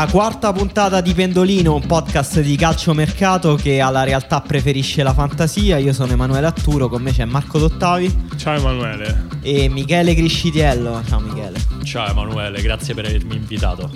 La quarta puntata di Pendolino, un podcast di calciomercato che alla realtà preferisce la fantasia. Io sono Emanuele Atturo, con me c'è Marco Dottavi Ciao Emanuele. e Michele Criscitiello. Ciao Michele. Ciao Emanuele, grazie per avermi invitato.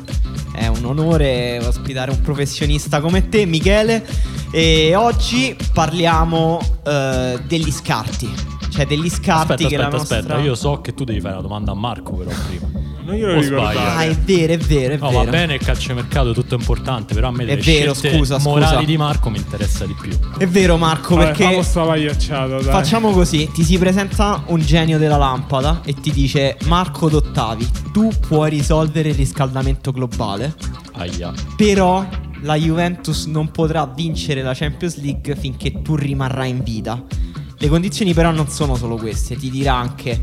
È un onore ospitare un professionista come te, Michele. E oggi parliamo eh, degli scarti. Cioè degli scarti Aspetta, che aspetta, la nostra... aspetta, io so che tu devi fare la domanda a Marco però prima. Non glielo O ricordare. sbaglio? Ah, è vero, è vero, è No, vero. va bene il calciomercato è tutto importante, però a me È le vero, scelte scusa, scusa. morali di Marco mi interessa di più. È vero Marco, Vabbè, perché... sta pagliacciata, dai. Facciamo così, ti si presenta un genio della lampada e ti dice Marco Dottavi, tu puoi risolvere il riscaldamento globale, Aia. però la Juventus non potrà vincere la Champions League finché tu rimarrai in vita. Le condizioni però non sono solo queste, ti dirà anche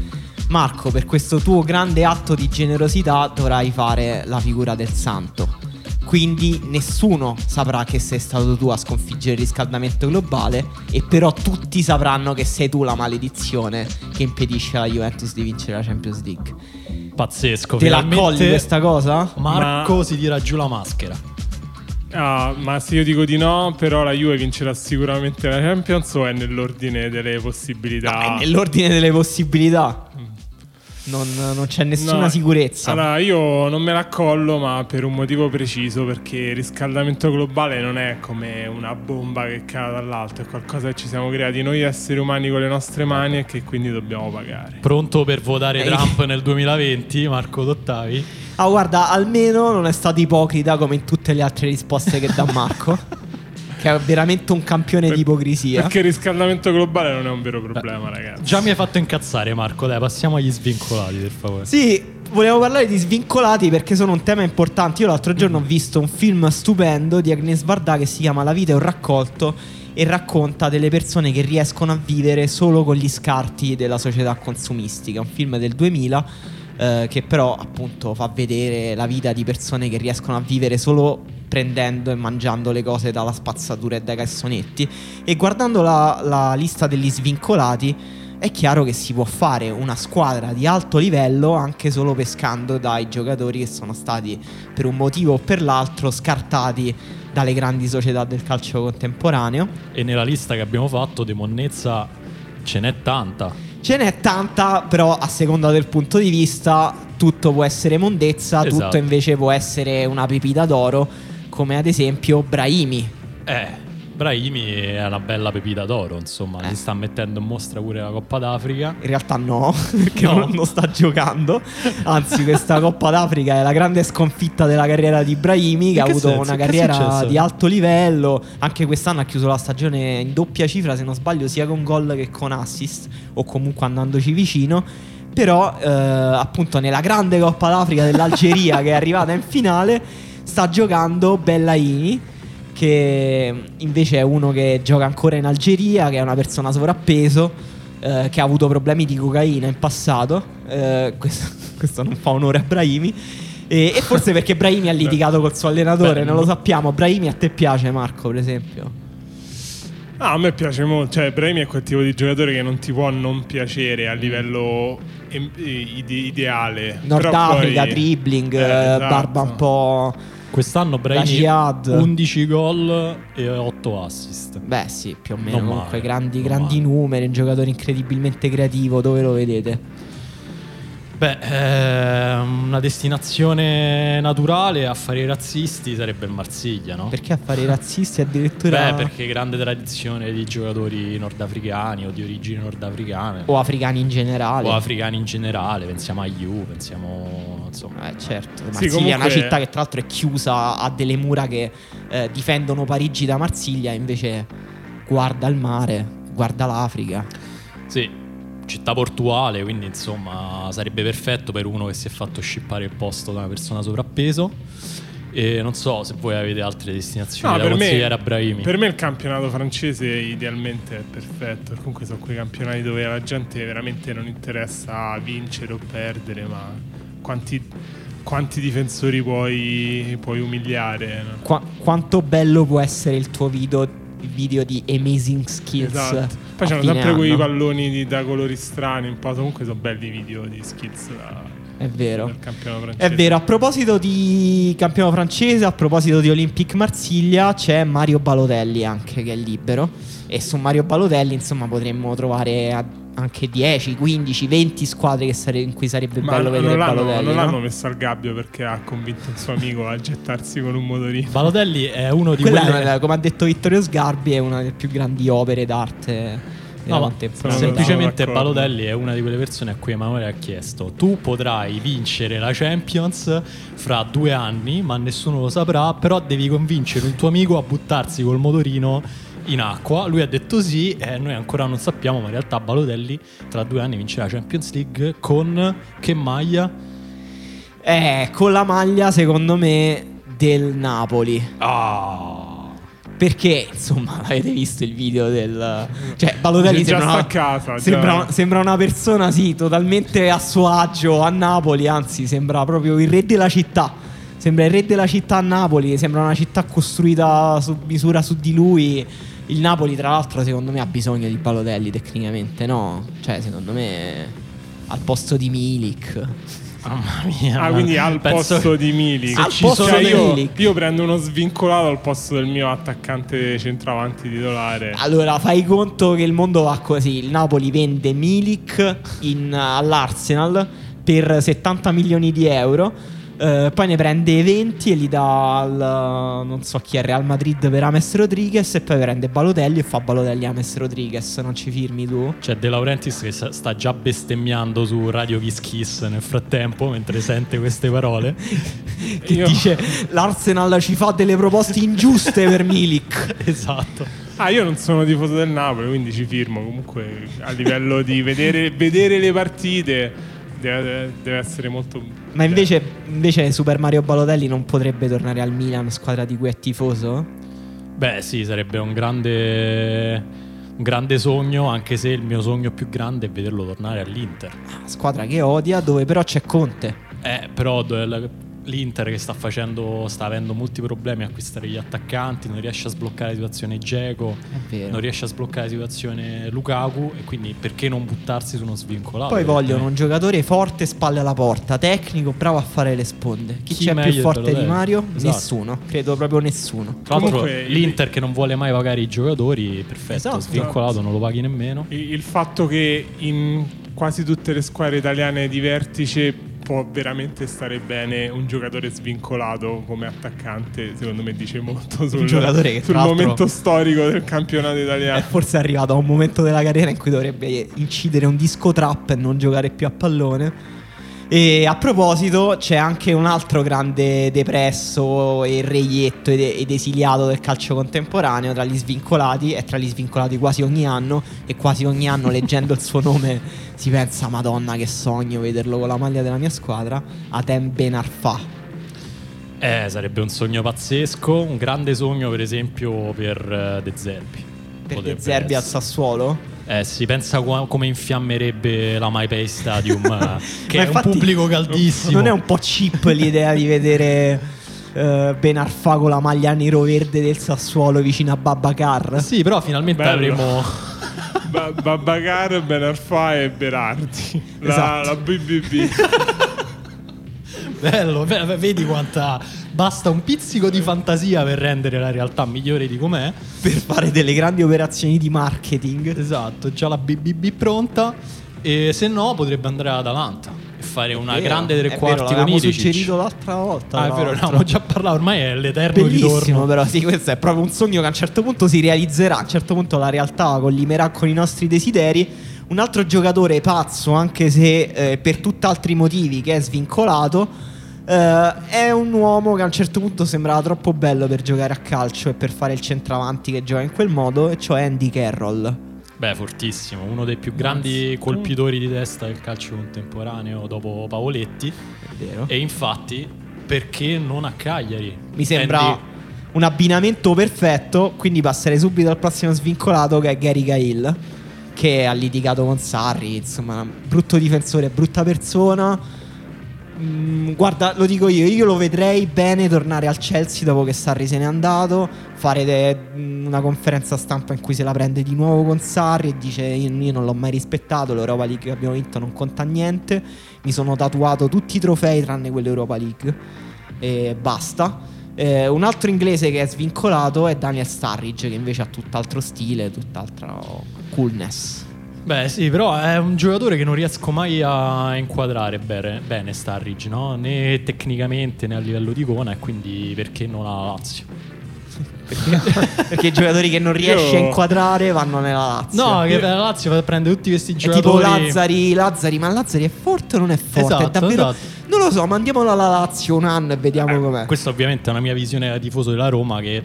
Marco, per questo tuo grande atto di generosità dovrai fare la figura del santo. Quindi nessuno saprà che sei stato tu a sconfiggere il riscaldamento globale e però tutti sapranno che sei tu la maledizione che impedisce alla Juventus di vincere la Champions League. Pazzesco. Te la colli questa cosa? Marco Ma- si tira giù la maschera. Ah, ma se io dico di no, però la Juve vincerà sicuramente la Champions o è nell'ordine delle possibilità? È nell'ordine delle possibilità. Non, non c'è nessuna No, sicurezza. Allora, io non me la collo, ma per un motivo preciso, perché il riscaldamento globale non è come una bomba che cade dall'alto, è qualcosa che ci siamo creati noi esseri umani con le nostre mani e che quindi dobbiamo pagare. Pronto per votare Ehi. Trump nel 2020, Marco Dottavi? Ah, guarda, almeno non è stato ipocrita come in tutte le altre risposte che dà Marco. che è veramente un campione di ipocrisia. Perché il riscaldamento globale non è un vero problema, ragazzi. Già mi hai fatto incazzare Marco, dai, passiamo agli svincolati per favore. Sì, volevo parlare di svincolati perché sono un tema importante. Io l'altro giorno ho visto un film stupendo di Agnès Varda che si chiama La vita è un raccolto e racconta delle persone che riescono a vivere solo con gli scarti della società consumistica. Un film del 2000 eh, che però appunto fa vedere la vita di persone che riescono a vivere solo prendendo e mangiando le cose dalla spazzatura e dai cassonetti e guardando la, la lista degli svincolati è chiaro che si può fare una squadra di alto livello anche solo pescando dai giocatori che sono stati per un motivo o per l'altro scartati dalle grandi società del calcio contemporaneo. E nella lista che abbiamo fatto di monnezza ce n'è tanta. Ce n'è tanta, però a seconda del punto di vista tutto può essere mondezza, Esatto. tutto invece può essere una pepita d'oro, come ad esempio Brahimi. Eh, Brahimi è una bella pepita d'oro, insomma, Eh. si sta mettendo in mostra pure la Coppa d'Africa. In realtà no, perché No. non, sta giocando. Anzi, questa Coppa d'Africa è la grande sconfitta della carriera di Brahimi, che In ha che avuto senso? una Che carriera di alto livello. Anche quest'anno ha chiuso la stagione in doppia cifra, se non sbaglio, sia con gol che con assist, o comunque andandoci vicino. Però, eh, appunto, nella grande Coppa d'Africa dell'Algeria, che è arrivata in finale, sta giocando Bellaini. Che invece è uno che gioca ancora in Algeria, che è una persona sovrappeso, eh, che ha avuto problemi di cocaina in passato. Eh, questo, questo non fa onore a Brahimi. E, e forse perché Brahimi ha litigato col suo allenatore, Beh, non lo sappiamo. Brahimi a te piace, Marco, per esempio? Ah, a me piace molto, cioè Brahimi è quel tipo di giocatore che non ti può non piacere a livello ideale. Nord Africa, poi- dribbling, Eh, eh, esatto. barba un po'. Quest'anno Brahimi Jihad. 11 gol e 8 assist. Beh, sì, più o meno. Non comunque, male, grandi, grandi numeri. Un giocatore incredibilmente creativo. Dove lo vedete? Beh, eh, una destinazione naturale a fare i razzisti sarebbe il Marsiglia, no? Perché a fare i razzisti addirittura... Beh, perché grande tradizione di giocatori nordafricani o di origini nordafricane. O africani in generale. O africani in generale, pensiamo a Ju, pensiamo... insomma... Eh, certo, Sì, Marsiglia è comunque- una città che tra l'altro è chiusa, ha delle mura che eh, difendono Parigi da Marsiglia, invece guarda il mare, guarda l'Africa. Sì, città portuale, quindi insomma sarebbe perfetto per uno che si è fatto scippare il posto da una persona sovrappeso. E non so se voi avete altre destinazioni No, da per consigliare a me, Brahimi. per me il campionato francese idealmente è perfetto. Comunque sono quei campionati dove alla gente veramente non interessa vincere o perdere, ma quanti, quanti difensori puoi, puoi umiliare. no? Qua- quanto bello può essere il tuo video, video di Amazing Skills? Esatto. Poi fine sempre quei anno. palloni di- da colori strani, un po'. Comunque sono belli i video di skills da- È vero. È vero, a proposito di campionato francese, a proposito di Olympique Marsiglia, c'è Mario Balotelli anche che è libero. E su Mario Balotelli, insomma, potremmo trovare anche 10, 15, 20 squadre che sare- in cui sarebbe Ma bello non, vedere l'hanno, Balotelli. non no? l'hanno messo al gabbio perché ha convinto il suo amico a gettarsi con un motorino. Balotelli è uno di Quella, quelle... è, come ha detto Vittorio Sgarbi, è una delle più grandi opere d'arte della No, semplicemente. Balotelli è una di quelle persone a cui Emanuele ha chiesto tu potrai vincere la Champions fra due anni ma nessuno lo saprà però devi convincere un tuo amico a buttarsi col motorino in acqua lui ha detto sì e noi ancora non sappiamo ma in realtà Balotelli tra due anni vincerà la Champions League con che maglia? Eh, con la maglia, secondo me, del Napoli. Ah Perché, insomma, avete visto il video del... Cioè, Balotelli sembra una, staccata, sembra, sembra una persona, sì, totalmente a suo agio a Napoli, anzi, sembra proprio il re della città. Sembra il re della città a Napoli, sembra una città costruita su misura su di lui. Il Napoli, tra l'altro, secondo me ha bisogno di Balotelli tecnicamente, no? Cioè, secondo me, al posto di Milik. mamma mia Ah, quindi al posto che- di Milik. Al ci posto Cioè, io, Milik. io prendo uno svincolato al posto del mio attaccante centravanti titolare. Allora, fai conto che il mondo va così. Il Napoli vende Milik in- all'Arsenal per 70 milioni di euro. Eh, poi ne prende 20 e li dà al non so chi è Real Madrid per Ames Rodriguez e poi prende Balotelli e fa Balotelli Ames Rodriguez. Non ci firmi tu? C'è De Laurentiis che sta già bestemmiando su Radio Kiss Kiss nel frattempo mentre sente queste parole. Che Io- dice l'Arsenal ci fa delle proposte ingiuste per Milik. esatto. Ah, io non sono tifoso del Napoli, quindi ci firmo. Comunque, a livello di vedere, vedere le partite, deve, deve essere molto. Ma invece, invece Super Mario Balotelli non potrebbe tornare al Milan, squadra di cui è tifoso? Beh, sì, sarebbe un grande, un grande sogno, anche se il mio sogno più grande è vederlo tornare all'Inter. Squadra che odia, dove però c'è Conte. Eh, però l'Inter che sta facendo, sta avendo molti problemi a acquistare gli attaccanti, non riesce a sbloccare la situazione Geco, non riesce a sbloccare la situazione Lukaku e quindi perché non buttarsi su uno svincolato? Poi vogliono un Evidentemente. giocatore forte, spalle alla porta, tecnico, bravo a fare le sponde. Chi, Chi c'è più forte di? Mario? Esatto. Nessuno, credo proprio nessuno. Tra l'altro Comunque, l'Inter che non vuole mai pagare i giocatori, perfetto, Esatto. svincolato non lo paghi nemmeno. Il fatto che in quasi tutte le squadre italiane di vertice può veramente stare bene un giocatore svincolato come attaccante, secondo me dice molto sul, che, sul momento storico del campionato È italiano. forse arrivato a un momento della carriera in cui dovrebbe incidere un disco trap e non giocare più a pallone. E a proposito, c'è anche un altro grande depresso e reietto ed, esiliato del calcio contemporaneo tra gli svincolati, e tra gli svincolati quasi ogni anno, e quasi ogni anno leggendo il suo nome si pensa, Madonna che sogno vederlo con la maglia della mia squadra, Atem Ben Arfa. Eh, sarebbe un sogno pazzesco, un grande sogno per esempio per eh, De Zerbi. Per Potrebbe De Zerbi al essere. Sassuolo? Eh, si pensa qua- come infiammerebbe la MyPay Stadium, eh, che Ma è infatti un pubblico caldissimo. Non è un po' cheap l'idea di vedere eh, Ben Arfa con la maglia nero-verde del Sassuolo vicino a Babacar? Sì, però finalmente Bello. avremo... Ba- Babbacar, Ben Arfa e Berardi. La, Esatto. la BBB. Bello, vedi quanta... Basta un pizzico di fantasia per rendere la realtà migliore di com'è. Per fare delle grandi operazioni di marketing. Esatto, già la BBB pronta. E se no potrebbe andare ad Atalanta. e fare una Vero, grande tre quarti vero, con Ilicic. suggerito l'altra volta. Ah, è vero, avevamo già parlato, ormai è l'eterno Bellissimo, ritorno. però sì, questo è proprio un sogno che a un certo punto si realizzerà. A un certo punto la realtà collimerà con i nostri desideri. Un altro giocatore pazzo, anche se eh, per tutt'altri motivi, che è svincolato. Eh, è un uomo che a un certo punto sembrava troppo bello per giocare a calcio e per fare il centravanti che gioca in quel modo, e cioè Andy Carroll. Beh, fortissimo, uno dei più grandi colpitori di testa del calcio contemporaneo dopo Pavoletti. È vero. E infatti, perché non a Cagliari? Mi sembra Andy- un abbinamento perfetto. Quindi passerei subito al prossimo svincolato che è Gary Cahill. Che ha litigato con Sarri. Insomma, brutto difensore, brutta persona. Mm, guarda, lo dico io. Io lo vedrei bene tornare al Chelsea dopo che Sarri se n'è andato. Fare de- mm, una conferenza stampa in cui se la prende di nuovo con Sarri e dice: Io, io non l'ho mai rispettato. L'Europa League che abbiamo vinto non conta niente. Mi sono tatuato tutti i trofei tranne quell'Europa League e basta. Eh, un altro inglese che è svincolato è Daniel Starridge, che invece ha tutt'altro stile, tutt'altro coolness. Beh, sì, però è un giocatore che non riesco mai a inquadrare bene, bene Starridge, no? Né tecnicamente né a livello di icona, e quindi perché non ha la Lazio? Perché, perché i giocatori che non riesci Io- a inquadrare vanno nella Lazio. No, che la Lazio prende tutti questi è tipo giocatori. Lazzari, Lazzari, ma Lazzari è forte o non è forte? Esatto, è davvero... esatto. Non lo so, mandiamolo alla Lazio un anno e vediamo Eh, com'è. Questa ovviamente è una mia visione da tifoso della Roma che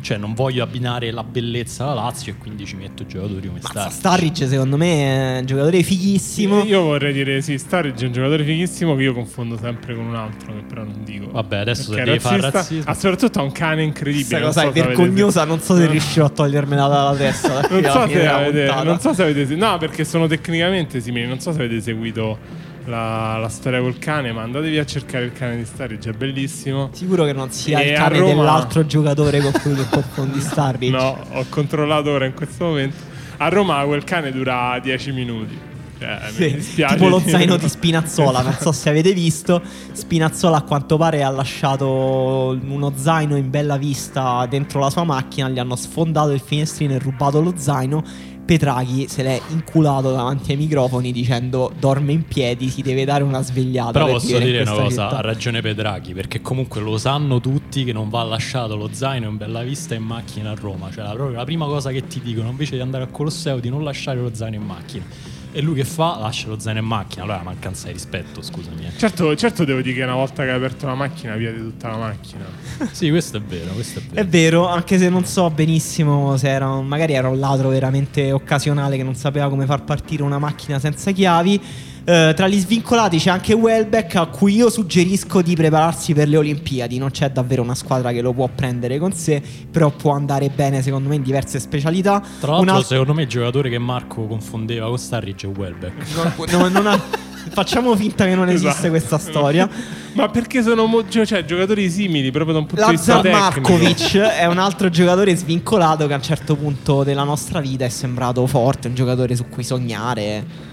cioè non voglio abbinare la bellezza alla Lazio e quindi ci metto giocatori come Starridge. Starridge secondo me è un giocatore fighissimo. Io vorrei dire sì, Sturridge è un giocatore fighissimo che io confondo sempre con un altro che però non dico. Vabbè, adesso se devi fare razzismo. Ah, soprattutto ha un cane incredibile. Questa cosa so è vergognosa, non so se No. riuscirò a togliermela dalla testa. Non so, se avete, non so se avete No, perché sono tecnicamente simili. Non so se avete seguito la, la storia col cane, ma andatevi a cercare il cane di Sturridge, è bellissimo. Sicuro che non sia E il cane Roma- dell'altro giocatore con cui confondi Starridge. No, ho controllato ora in questo momento. A Roma quel cane dura 10 minuti. Cioè, Sì, mi dispiace. tipo lo zaino di Spinazzola, non so se avete visto. Spinazzola a quanto pare ha lasciato uno zaino in bella vista dentro la sua macchina, gli hanno sfondato il finestrino e rubato lo zaino. Petraghi se l'è inculato davanti ai microfoni dicendo dorme in piedi, si deve dare una svegliata. Però per posso dire una cosa, città. ha ragione Pedrachi, perché comunque lo sanno tutti che non va lasciato lo zaino in bella vista in macchina a Roma. Cioè la, proprio la prima cosa che ti dicono invece di andare al Colosseo di non lasciare lo zaino in macchina. E lui che fa? Lascia lo zaino in macchina. Allora mancanza di rispetto, scusami. eh. Certo, certo devo dire che una volta che hai aperto la macchina, via di tutta la macchina. Sì, questo è vero, questo è vero. È vero, anche se non so benissimo se era un- magari era un ladro veramente occasionale che non sapeva come far partire una macchina senza chiavi. Eh, tra gli svincolati c'è anche Welbeck a cui io suggerisco di prepararsi per le Olimpiadi. Non c'è davvero una squadra che lo può prendere con sé, però può andare bene secondo me in diverse specialità. Tra Un l'altro, alt- secondo me il giocatore che Marco confondeva con Starridge è Welbeck. no, non ha- Facciamo finta che non esiste Esatto. questa storia. Ma perché sono mo- gio- cioè, giocatori simili proprio da un punto di vista tecnico? Markovic è un altro giocatore svincolato che a un certo punto della nostra vita è sembrato forte, un giocatore su cui sognare.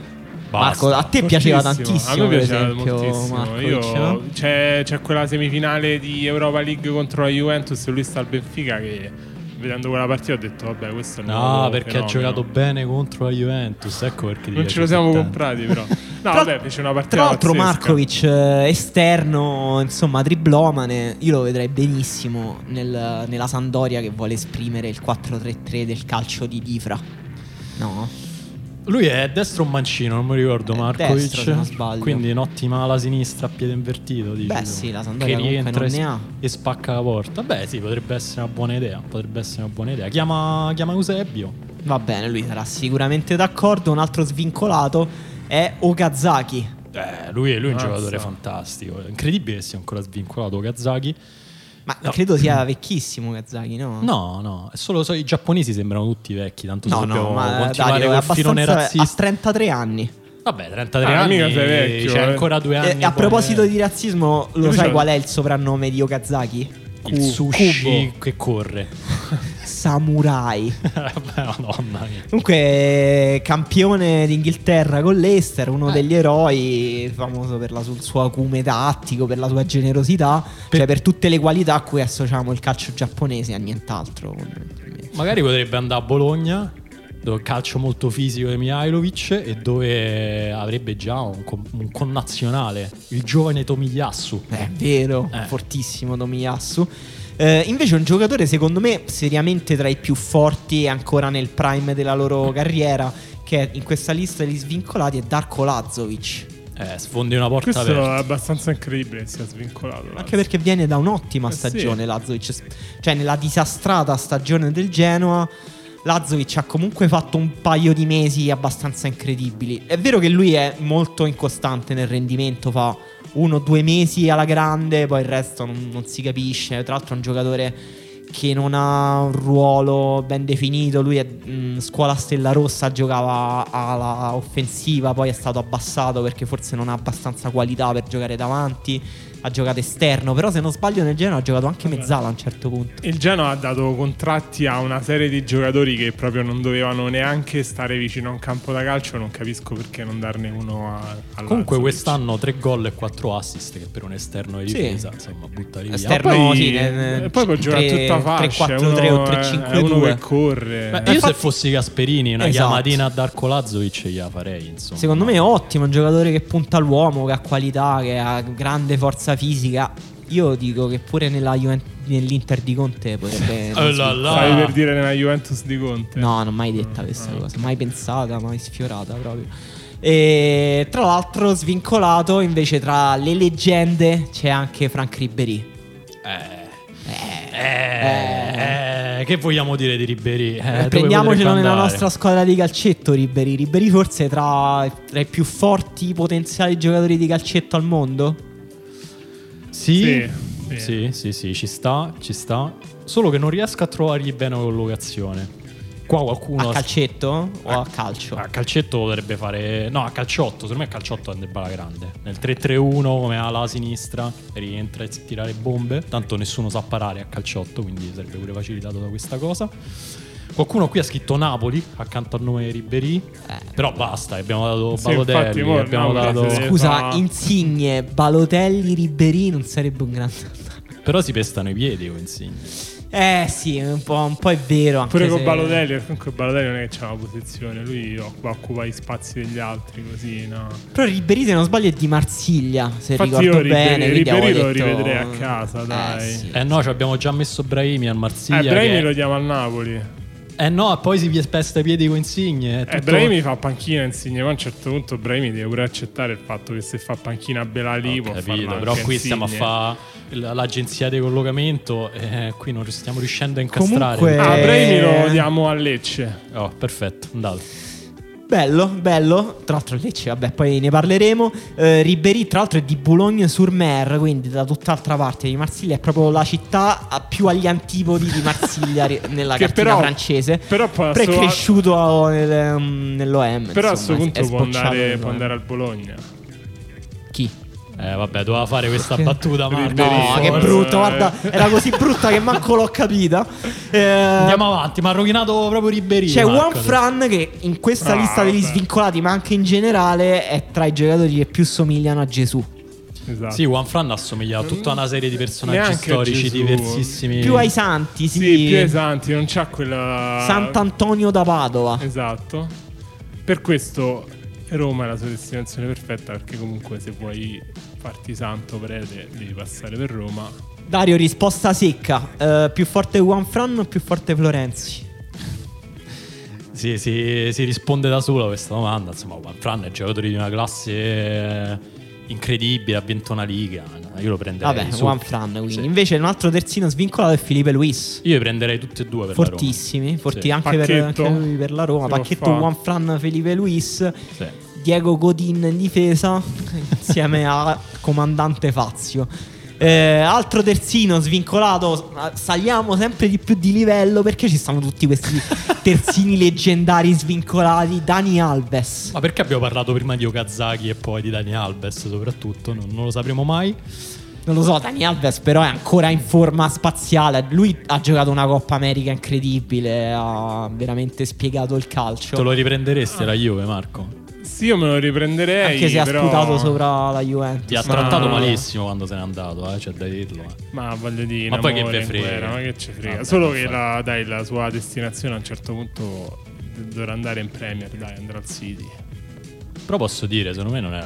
Marco, a te piaceva tantissimo, A me per piaceva esempio, moltissimo. Markovic, Io- c'è, c'è quella semifinale di Europa League contro la Juventus e lui sta al Benfica che vedendo quella partita ho detto vabbè questo è No, perché ha fenomeno. giocato bene contro la Juventus. Ecco perché Non ce lo siamo tanto. comprati però. No, Tra- vabbè, fece una partita Tra l'altro. Markovic eh, esterno, insomma, driblomane, io lo vedrei benissimo nel- nella Sandoria che vuole esprimere il 4-3-3 del calcio di Difra. No? Lui è destro o mancino, non mi ricordo È Markovic. destro, se non sbaglio. Quindi un'ottima alla sinistra a piede invertito. Dici Beh, tu. sì, la Sampdoria che rientra non e, ne ha. e spacca la porta. Beh, sì, potrebbe essere una buona idea. Potrebbe essere una buona idea. Chiama, chiama Eusebio. Va bene, lui sarà sicuramente d'accordo. Un altro svincolato è Okazaki. Eh, lui, lui è un Mazza. giocatore fantastico. È incredibile che sia ancora svincolato Kazaki. Ma No. credo sia vecchissimo Okazaki, no? No, no, è solo so, i giapponesi sembrano tutti vecchi. Tanto no, se no, ma continuare Dario, è col filone abbastanza... ha razzista. 33 anni. Vabbè, 33 Ah, anni. vecchio, C'è eh. ancora due anni. E a proposito di razzismo, lo sai c'ha- qual è il soprannome di Okazaki? il Cu- sushi Kubo. che corre. Samurai. Madonna. Comunque, campione d'Inghilterra con l'Ester, uno Eh. degli eroi, famoso per la su- il suo acume tattico, per la sua generosità, Per- cioè per tutte le qualità a cui associamo il calcio giapponese e a nient'altro. Magari potrebbe andare a Bologna dove calcio molto fisico di Mihailovic e dove avrebbe già un, con- un connazionale, il giovane Tomigliassu. È vero, Eh. fortissimo Tomiyasu. Eh, invece un giocatore secondo me seriamente tra i più forti e ancora nel prime della loro carriera che è in questa lista degli svincolati è Darko Lazovic. Eh, sfondi una porta Questo è aperta. abbastanza incredibile che sia svincolato. Anche perché viene da un'ottima Eh sì. stagione Lazovic, cioè nella disastrata stagione del Genoa. Lazovic ha comunque fatto un paio di mesi abbastanza incredibili. È vero che lui è molto incostante nel rendimento, fa uno o due mesi alla grande, poi il resto non, non si capisce. Tra l'altro è un giocatore che non ha un ruolo ben definito. Lui è mh, scuola Stella Rossa, giocava alla offensiva, poi è stato abbassato perché forse non ha abbastanza qualità per giocare davanti. Ha giocato esterno, però se non sbaglio nel Genoa ha giocato anche mezzala a un certo punto. Il Genoa ha dato contratti a una serie di giocatori che proprio non dovevano neanche stare vicino a un campo da calcio. Non capisco perché non darne uno a, Comunque quest'anno 3 gol e 4 assist che per un esterno di Sì. difesa, insomma, buttali via. Esterno- Ma poi, sì, nel- e poi può giocare a tre- tutta fascia. 3-4-3 è o uno- 3-5-2. È uno che corre. Beh, Eh, io infatti- se fossi Gasperini una Esatto. chiamatina a Darko Lazovic gliela farei, insomma. Secondo me è ottimo, un giocatore che punta all'uomo, che ha qualità, che ha grande forza fisica. Io dico che pure nella Juven- nell'Inter di Conte potrebbe... Oh là là. Stavi per dire nella Juventus di Conte. No, non ho mai detta questa cosa, mai pensata, mai sfiorata proprio. E tra l'altro svincolato invece tra le leggende c'è anche Frank Ribery. Eh, eh, eh, che vogliamo dire di Ribery? Eh, Prendiamocelo nella nostra squadra di calcetto Ribery. Ribery forse tra, tra i più forti potenziali giocatori di calcetto al mondo. Sì, Sì, sì, sì. ci sta, ci sta. Solo che non riesco a trovargli bene una collocazione. Qua qualcuno A calcetto o A- a calcio? A calcetto potrebbe fare. No, a calciotto. Secondo me a calciotto andrebbe alla grande. Nel 3-3-1, come ala sinistra, rientra e tirare bombe. Tanto nessuno sa parare a calciotto, quindi sarebbe pure facilitato da questa cosa. Qualcuno qui ha scritto Napoli accanto al nome di Ribery. Eh. Però basta, abbiamo dato Sì, Balotelli. infatti, abbiamo dato... Scusa, Insigne, Balotelli, Ribery non sarebbe un grande... Però si pestano i piedi con Insigne. Eh sì, un po', un po' è vero. Anche Pure con se- Balotelli, comunque Balotelli non è che c'ha una posizione, lui occupa, gli spazi degli altri, così no. Però Ribery se non sbaglio è di Marsiglia, se Infatti ricordo io bene. avevo lo detto- rivedrei a casa, dai. sì. Eh no, ci abbiamo già messo Brahimi al Marsiglia. Eh, Brahimi che- lo diamo al Napoli. Eh no, e poi si pesta i piedi con Insigne. Eh, tutto- Brahimi fa panchina insigne, ma a un certo punto Brahimi deve pure accettare il fatto che se fa panchina a Belali Ho può capito, però qui stiamo a Insigne. fare l'agenzia di collocamento e qui non stiamo riuscendo a incastrare. Comunque- Ah, Eh, Brahimi lo diamo a Lecce. Oh, perfetto, andate. Bello, bello. Tra l'altro Lecce, vabbè, poi ne parleremo. Eh, Ribery, tra l'altro, è di Boulogne-sur-Mer, quindi da tutt'altra parte di Marsiglia. È proprio la città a- più agli antipodi di Marsiglia nella Che però- francese. però poi a Però è cresciuto nel- mm, nell'OM. Però a insomma, questo è- punto può andare, può andare al Bologna. Eh, vabbè, doveva fare questa battuta, Marco. No, forse- che brutto, guarda, era così brutta che manco l'ho capita. Eh, Andiamo avanti, ma ha rovinato proprio Ribery. C'è Marco, Juan Fran che in questa Ah, lista degli vabbè. svincolati, ma anche in generale, è tra i giocatori che più somigliano a Gesù. Esatto. Sì, Juan Fran assomiglia a tutta una serie di personaggi Neanche storici diversissimi. Più ai santi, sì. Sì, più esanti, non c'ha quella... Sant'Antonio da Padova. Esatto. Per questo Roma è la sua destinazione perfetta perché comunque se vuoi farti santo prete devi passare per Roma. Dario, risposta secca. Eh, più forte Juan Fran o più forte Florenzi? Sì, sì, si risponde da solo a questa domanda. Insomma, Juan Fran è giocatore di una classe eh, incredibile, ha vinto una liga. Io lo prenderei Vabbè, subito. Juan Fran. Quindi. Sì. Invece un altro terzino svincolato è Felipe Luis. Io li prenderei tutti e due per Fortissimi, la forti Sì. anche per, anche lui per la Roma. Pacchetto. Juan Fran, Felipe Luis. Sì. Diego Godin in difesa insieme a comandante Fazio. Eh, altro terzino svincolato, saliamo sempre di più di livello perché ci stanno tutti questi terzini leggendari svincolati. Dani Alves. Ma perché abbiamo parlato prima di Okazaki e poi di Dani Alves soprattutto? Non, non lo sapremo mai. Non lo so, Dani Alves però è ancora in forma spaziale. Lui ha giocato una Coppa America incredibile, ha veramente spiegato il calcio. Te lo riprenderesti la Juve, Marco? Sì, io me lo riprenderei. Anche se ha però- sputato sopra la Juventus. Ti ha Ma- trattato malissimo quando se n'è andato, eh, c'è da dirlo. eh. Ma voglio dire, Ma poi che ve frega? guerra, ma che ci frega. Vabbè, Solo che la, dai, la sua destinazione a un certo punto dovrà andare in Premier, dai, andrà al City. Però posso dire, secondo me non è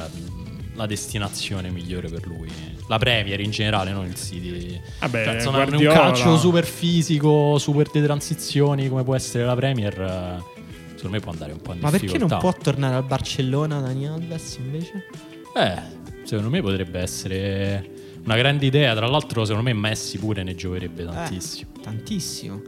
la, destinazione migliore per lui. La Premier in generale, non il City. Vabbè, Cioè, insomma, un calcio super fisico, super di transizioni come può essere la Premier, eh, secondo me può andare un po' in Ma perché non difficoltà. può tornare al Barcellona Dani Alves invece? Eh, secondo me potrebbe essere una grande idea. Tra l'altro, secondo me Messi pure ne gioverebbe tantissimo. Eh, tantissimo.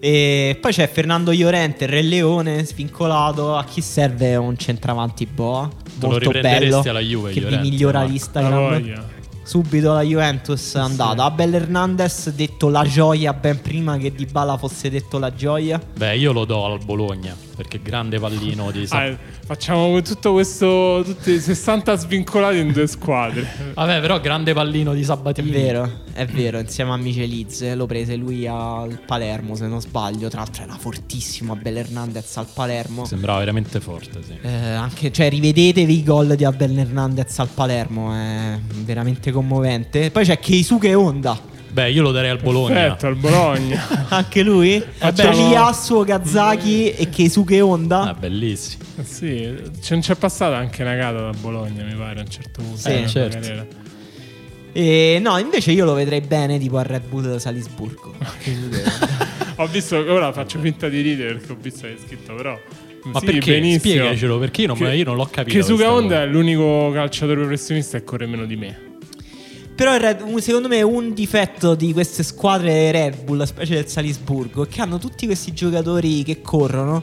E poi c'è Fernando Llorente, Re Leone, svincolato. A chi serve un centravanti boa? lo Molto bello. alla Juve, che vi Llorente, migliora Marco? La l'Instagram. voglia. Subito la Juventus è andata. Abel Hernandez detto la gioia ben prima che Di Bala fosse detto la gioia. Beh, io lo do al Bologna perché grande pallino di Sa- Ah, eh, facciamo tutto questo, tutti 60 svincolati in due squadre. Vabbè, però grande pallino di È Sabatini. vero, è vero, insieme a Michelizze lo prese lui al Palermo, se non sbaglio. Tra l'altro era fortissimo Abel Hernandez al Palermo. Sembrava veramente forte, sì. Eh, anche, cioè, rivedetevi i gol di Abel Hernandez al Palermo, è veramente commovente. Poi c'è Keisuke Honda, Beh, io lo darei al Bologna. Perfetto, al Bologna. anche lui. Facciamo- Tomiyasu Okazaki e Keisuke Honda. Ah, bellissimo. Eh sì, ce- c'è passata anche Nagata da Bologna, mi pare, a un certo punto. Sì, nella certo. carriera. E no, invece io lo vedrei bene tipo a Red Bull Salisburgo. Keisuke Honda. Ho visto, ora faccio finta di ridere perché ho visto che hai scritto, però... Ma sì, perché? benissimo. Spiegacelo, perché io non, Che- io non l'ho capito. Che Suga questa Honda cosa. è l'unico calciatore professionista che corre meno di me. Però secondo me un difetto di queste squadre Red Bull, specie del Salisburgo, è che hanno tutti questi giocatori che corrono,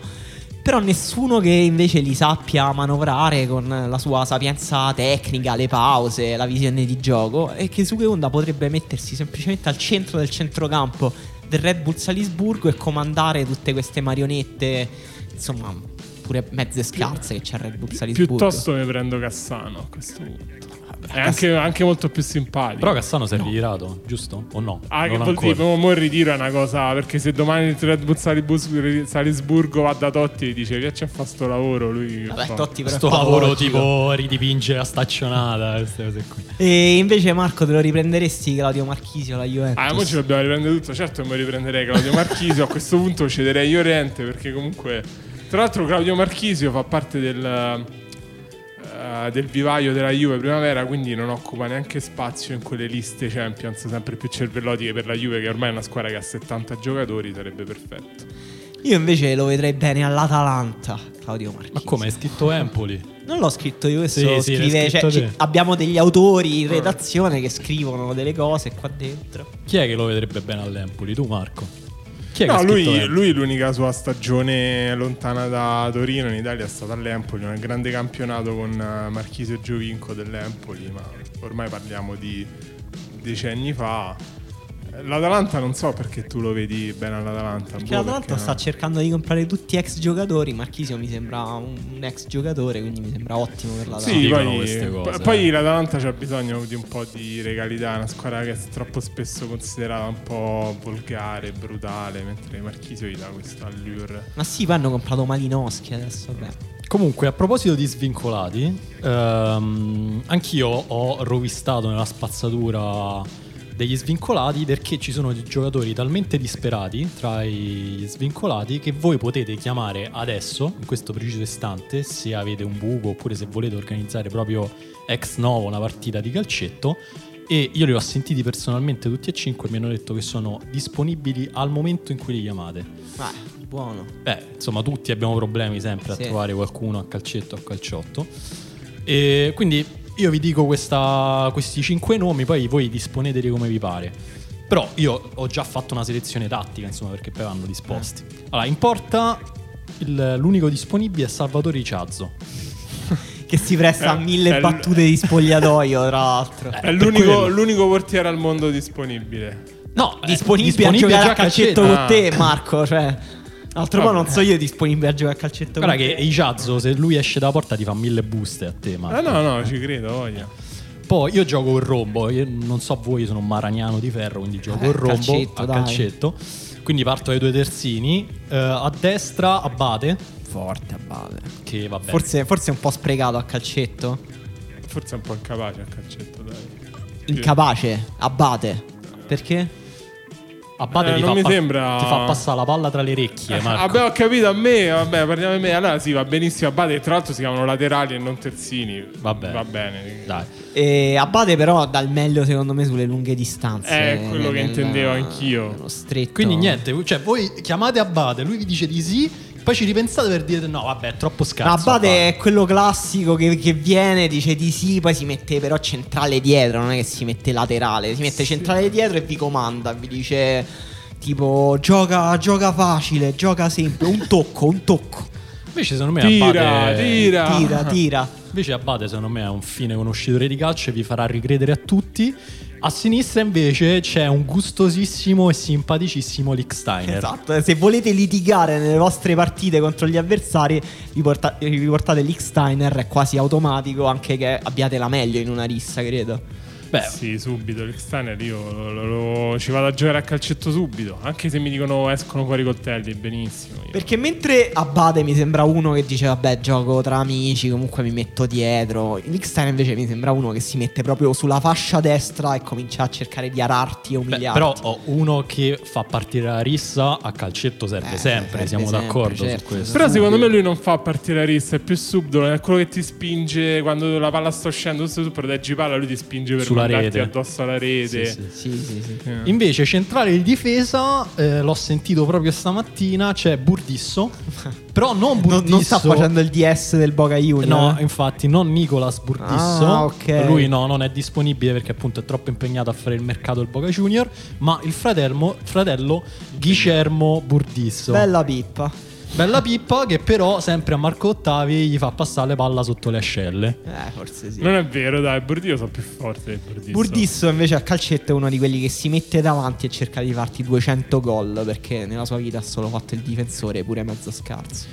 però nessuno che invece li sappia manovrare con la sua sapienza tecnica, le pause, la visione di gioco. E che Suke Honda potrebbe mettersi semplicemente al centro del centrocampo del Red Bull Salisburgo e comandare tutte queste marionette, insomma, pure mezze scarse che c'è al Red Bull Salisburgo. Piuttosto mi prendo Cassano a questo punto. È anche, anche molto più simpatico. Però Cassano si è ritirato, giusto? O no? Ah, che vuol dire, mo, il ritiro è una cosa. Perché se domani il Red Bull Salibus- Salisburgo va da Totti e dice vieni a fare sto lavoro, lui. che Vabbè, fa? Totti però Sto lavoro tipo ridipingere a staccionata, queste cose qui. E invece Marco te lo riprenderesti Claudio Marchisio la Juventus? Ah, mo ci dobbiamo riprendere tutto. Certo che mi riprenderei Claudio Marchisio. a questo punto cederei Llorente perché comunque. Tra l'altro Claudio Marchisio fa parte del. Eh, del vivaio della Juve primavera, quindi non occupa neanche spazio in quelle liste Champions sempre più cervellotiche per la Juve, che ormai è una squadra che ha 70 giocatori, sarebbe perfetto. Io invece lo vedrei bene all'Atalanta, Claudio Marchisio. Ma come? È scritto Empoli? Non l'ho scritto io, questo Sì, lo sì, scrive. cioè, ci- abbiamo degli autori in redazione che scrivono delle cose qua dentro. Chi è che lo vedrebbe bene all'Empoli? Tu, Marco? Chi è No, lui, lui l'unica sua stagione lontana da Torino in Italia è stata all'Empoli, un grande campionato con eh, Marchisio Giovinco dell'Empoli, ma ormai parliamo di decenni fa. L'Atalanta non so perché tu lo vedi bene all'Atalanta. Perché boh, l'Atalanta perché- sta cercando di comprare tutti ex giocatori. Marchisio mi sembra un, ex giocatore, quindi mi sembra ottimo per l'Atalanta. Sì, poi, queste cose, p- poi eh. l'Atalanta c'ha bisogno di un po' di regalità, una squadra che è troppo spesso considerata un po' volgare, brutale, mentre Marchisio gli dà questo allure. Ma sì, poi hanno comprato Malinowski adesso. Vabbè. Comunque, a proposito di svincolati, ehm, anch'io ho rovistato nella spazzatura degli svincolati perché ci sono giocatori talmente disperati tra i svincolati che voi potete chiamare adesso, in questo preciso istante, se avete un buco oppure se volete organizzare proprio ex novo una partita di calcetto. E io li ho sentiti personalmente tutti e cinque e mi hanno detto che sono disponibili al momento in cui li chiamate. Ah, buono. Beh, insomma, tutti abbiamo problemi sempre Sì. a trovare qualcuno a calcetto o a calciotto. E quindi io vi dico questa- questi cinque nomi, poi voi disponeteli come vi pare. Però io ho già fatto una selezione tattica, insomma, perché poi vanno disposti. Allora, in porta il- l'unico disponibile è Salvatore Iciazzo. Che si presta a Eh, mille battute di spogliatoio, tra l'altro. È per l'unico, l'unico portiere al mondo disponibile. No, eh, disponibile, a giocare già a calcetto calcetto. con te, Marco. Cioè, altro po' Vabbè. non so io disponibile a giocare a calcetto Guarda con che te. Iciazzo, se lui esce dalla porta ti fa mille buste a te, Marco. Ah no, no, ci credo, voglia. Poi io gioco il rombo, io non so voi, io sono un maragnano di ferro, quindi gioco Eh, il rombo calcetto, a dai. calcetto. Quindi parto dai due terzini, eh, a destra Abate, Forte, Abate. che vabbè. Forse, forse è un po' sprecato a calcetto. Forse è un po' incapace a calcetto, dai. Incapace, Abate. Perché? Abate Eh, ti, non fa mi pa- sembra- ti fa passare la palla tra le orecchie, Marco. Vabbè, ho capito a me, vabbè, parliamo di me. Allora sì, va benissimo Abate, tra l'altro si chiamano laterali e non terzini. Vabbè. Va bene. Dai. E Abate però dà il meglio secondo me sulle lunghe distanze. È quello che nel- intendevo anch'io. Quindi niente, cioè voi chiamate Abate, lui vi dice di sì, poi ci ripensate per dire no, vabbè, è troppo scarso. Abate è quello classico che, che viene, dice di sì, poi si mette però centrale dietro, non è che si mette laterale, si mette centrale dietro e vi comanda, vi dice tipo gioca, gioca facile, gioca semplice, un tocco, un tocco, Invece secondo me Tira, Abate tira. tira, tira. Invece Abate secondo me è un fine conoscitore di calcio e vi farà ricredere a tutti. A sinistra invece c'è un gustosissimo e simpaticissimo Licksteiner. Esatto, se volete litigare nelle vostre partite contro gli avversari, vi, porta- vi portate l'X-Steiner, è quasi automatico anche che abbiate la meglio in una rissa, credo. Beh, Sì, subito. L'Extainer io lo- lo- lo- ci vado a giocare a calcetto subito. Anche se mi dicono escono fuori i coltelli, benissimo. Io- Perché mentre Abate mi sembra uno che dice vabbè gioco tra amici, comunque mi metto dietro, Lickstein invece mi sembra uno che si mette proprio sulla fascia destra e comincia a cercare di ararti e beh, umiliarti. però ho uno che fa partire la rissa a calcetto serve Eh, sempre, serve siamo sempre, d'accordo certo. su questo. Però secondo me lui non fa partire la rissa, è più subdolo, è quello che ti spinge quando la palla sta uscendo, se tu proteggi palla, lui ti spinge per Sulla mandarti rete. addosso alla rete. Sì, sì. Sì, sì, sì. Eh. Invece centrale di difesa, eh, l'ho sentito proprio stamattina, c'è Burdisso, però non Burdisso. Non, non sta facendo il DS del Boca Junior. No, infatti, non Nicolas Burdisso. Ah, ok. Lui no, non è disponibile perché appunto è troppo impegnato a fare il mercato del Boca Junior. Ma il fratello, fratello Guillermo Burdisso. Bella pippa. Bella pippa che però sempre a Marco Ottavi gli fa passare le palla sotto le ascelle. Eh, forse sì. Non è vero, dai, Burdillo sono più forte del Burdisso. Burdisso invece a calcetto è uno di quelli che si mette davanti e cerca di farti 200 gol perché nella sua vita ha solo fatto il difensore pure mezzo scarso.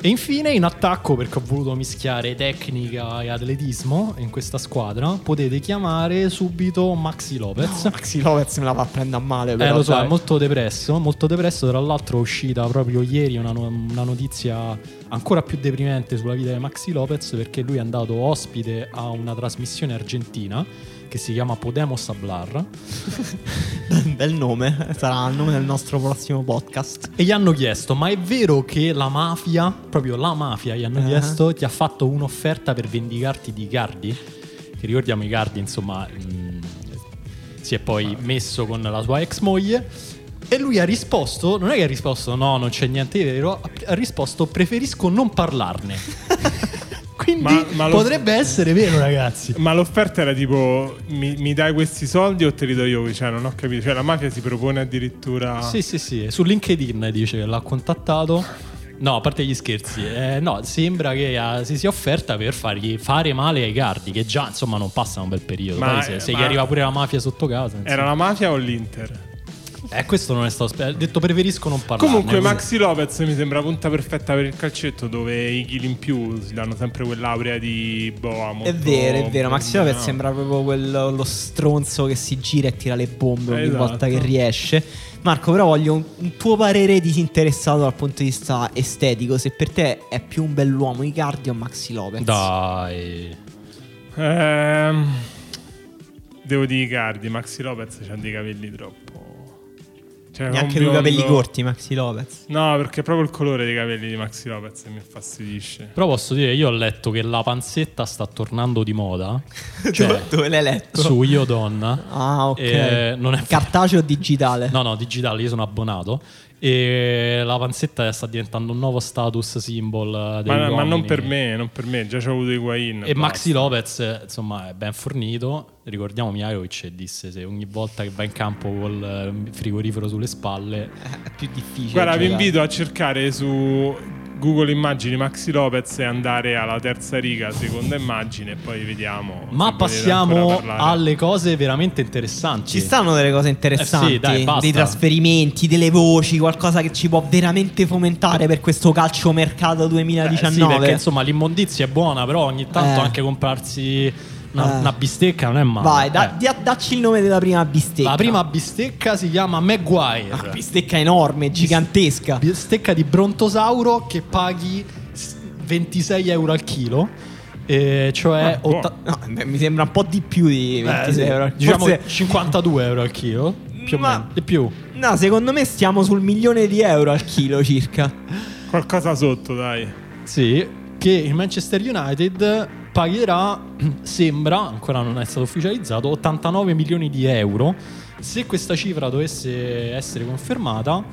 E infine in attacco, perché ho voluto mischiare tecnica e atletismo in questa squadra, potete chiamare subito Maxi Lopez. Maxi Lopez me la fa prendere a male Eh, però, lo so, dai. è molto depresso, molto depresso. Tra l'altro è uscita proprio ieri una, no- una notizia ancora più deprimente sulla vita di Maxi Lopez perché lui è andato ospite a una trasmissione argentina che si chiama Podemos Hablar Bel nome, sarà il nome del nostro prossimo podcast. e gli hanno chiesto ma è vero che la mafia, proprio la mafia gli hanno Eh. chiesto, ti ha fatto un'offerta per vendicarti di Cardi? Che ricordiamo i Cardi, insomma, mh, si è poi messo con la sua ex moglie. E lui ha risposto, non è che ha risposto no, non c'è niente di vero, ha- ha risposto preferisco non parlarne. Quindi Ma- ma potrebbe essere vero ragazzi. Ma l'offerta era tipo: mi, mi dai questi soldi o te li do io? Cioè, non ho capito. Cioè, la mafia si propone addirittura. Sì, sì, sì, su LinkedIn dice che l'ha contattato. No, a parte gli scherzi, eh, no, sembra che eh, si sia offerta per fargli fare male ai cardi, che già insomma non passano un bel periodo. Ma- Poi se, se ma- gli arriva pure la mafia sotto casa. insomma. Era la mafia o l'Inter? Eh, questo non è stato. Ha detto preferisco non parlarne. Comunque. Maxi Lopez mi sembra punta perfetta per il calcetto, dove i chili in più si danno sempre quell'aurea di boa. molto- È vero, è vero. Maxi Lopez no. sembra proprio quello, lo stronzo che si gira e tira le bombe ogni Esatto. volta che riesce. Marco, però voglio un, un tuo parere disinteressato dal punto di vista estetico. Se per te è più un bell'uomo Icardi o Maxi Lopez? Dai. Ehm, devo dire Icardi, Maxi Lopez c'ha dei capelli troppo. Cioè, Neanche un lui capelli corti, Maxi Lopez. No, perché è proprio il colore dei capelli di Maxi Lopez che mi infastidisce. Però posso dire, io ho letto che la panzetta sta tornando di moda. Cioè, dove, dove l'hai letto? su Io Donna. Ah, ok. Eh, non è Cartaceo o digitale? No, no, digitale, io sono abbonato. E la panzetta sta diventando un nuovo status symbol eh, Ma, ma non per me, non per me, già c'ho avuto Higuain. E basta. Maxi Lopez, insomma, è ben fornito. Ricordiamo Mihailovic disse se ogni volta che va in campo col eh, frigorifero sulle spalle È più difficile. Guarda, vi invito a cercare su Google Immagini Maxi Lopez e andare alla terza riga, seconda immagine, e poi vediamo. Ma passiamo alle cose veramente interessanti. Ci stanno delle cose interessanti, Eh sì, dai, dei trasferimenti, delle voci, qualcosa che ci può veramente fomentare per questo calcio mercato Eh, 2019. sì, perché insomma l'immondizia è buona, però ogni tanto Eh. anche comprarsi una, Eh. una bistecca non è male. Vai, da- Eh. dacci il nome della prima bistecca. La prima bistecca si chiama Maguire. Una bistecca enorme, gigantesca. Bistecca di brontosauro che paghi s- 26 euro al chilo. eh, cioè Ah, buono. otta- No, beh, mi sembra un po' di più di 26 eh, euro. Diciamo Forse- 52 euro al chilo. Più o Ma- meno. Di più. No, secondo me stiamo sul milione di euro al chilo circa. Qualcosa sotto, dai. Sì, che il Manchester United pagherà, sembra, ancora non è stato ufficializzato, 89 milioni di euro. Se questa cifra dovesse essere confermata,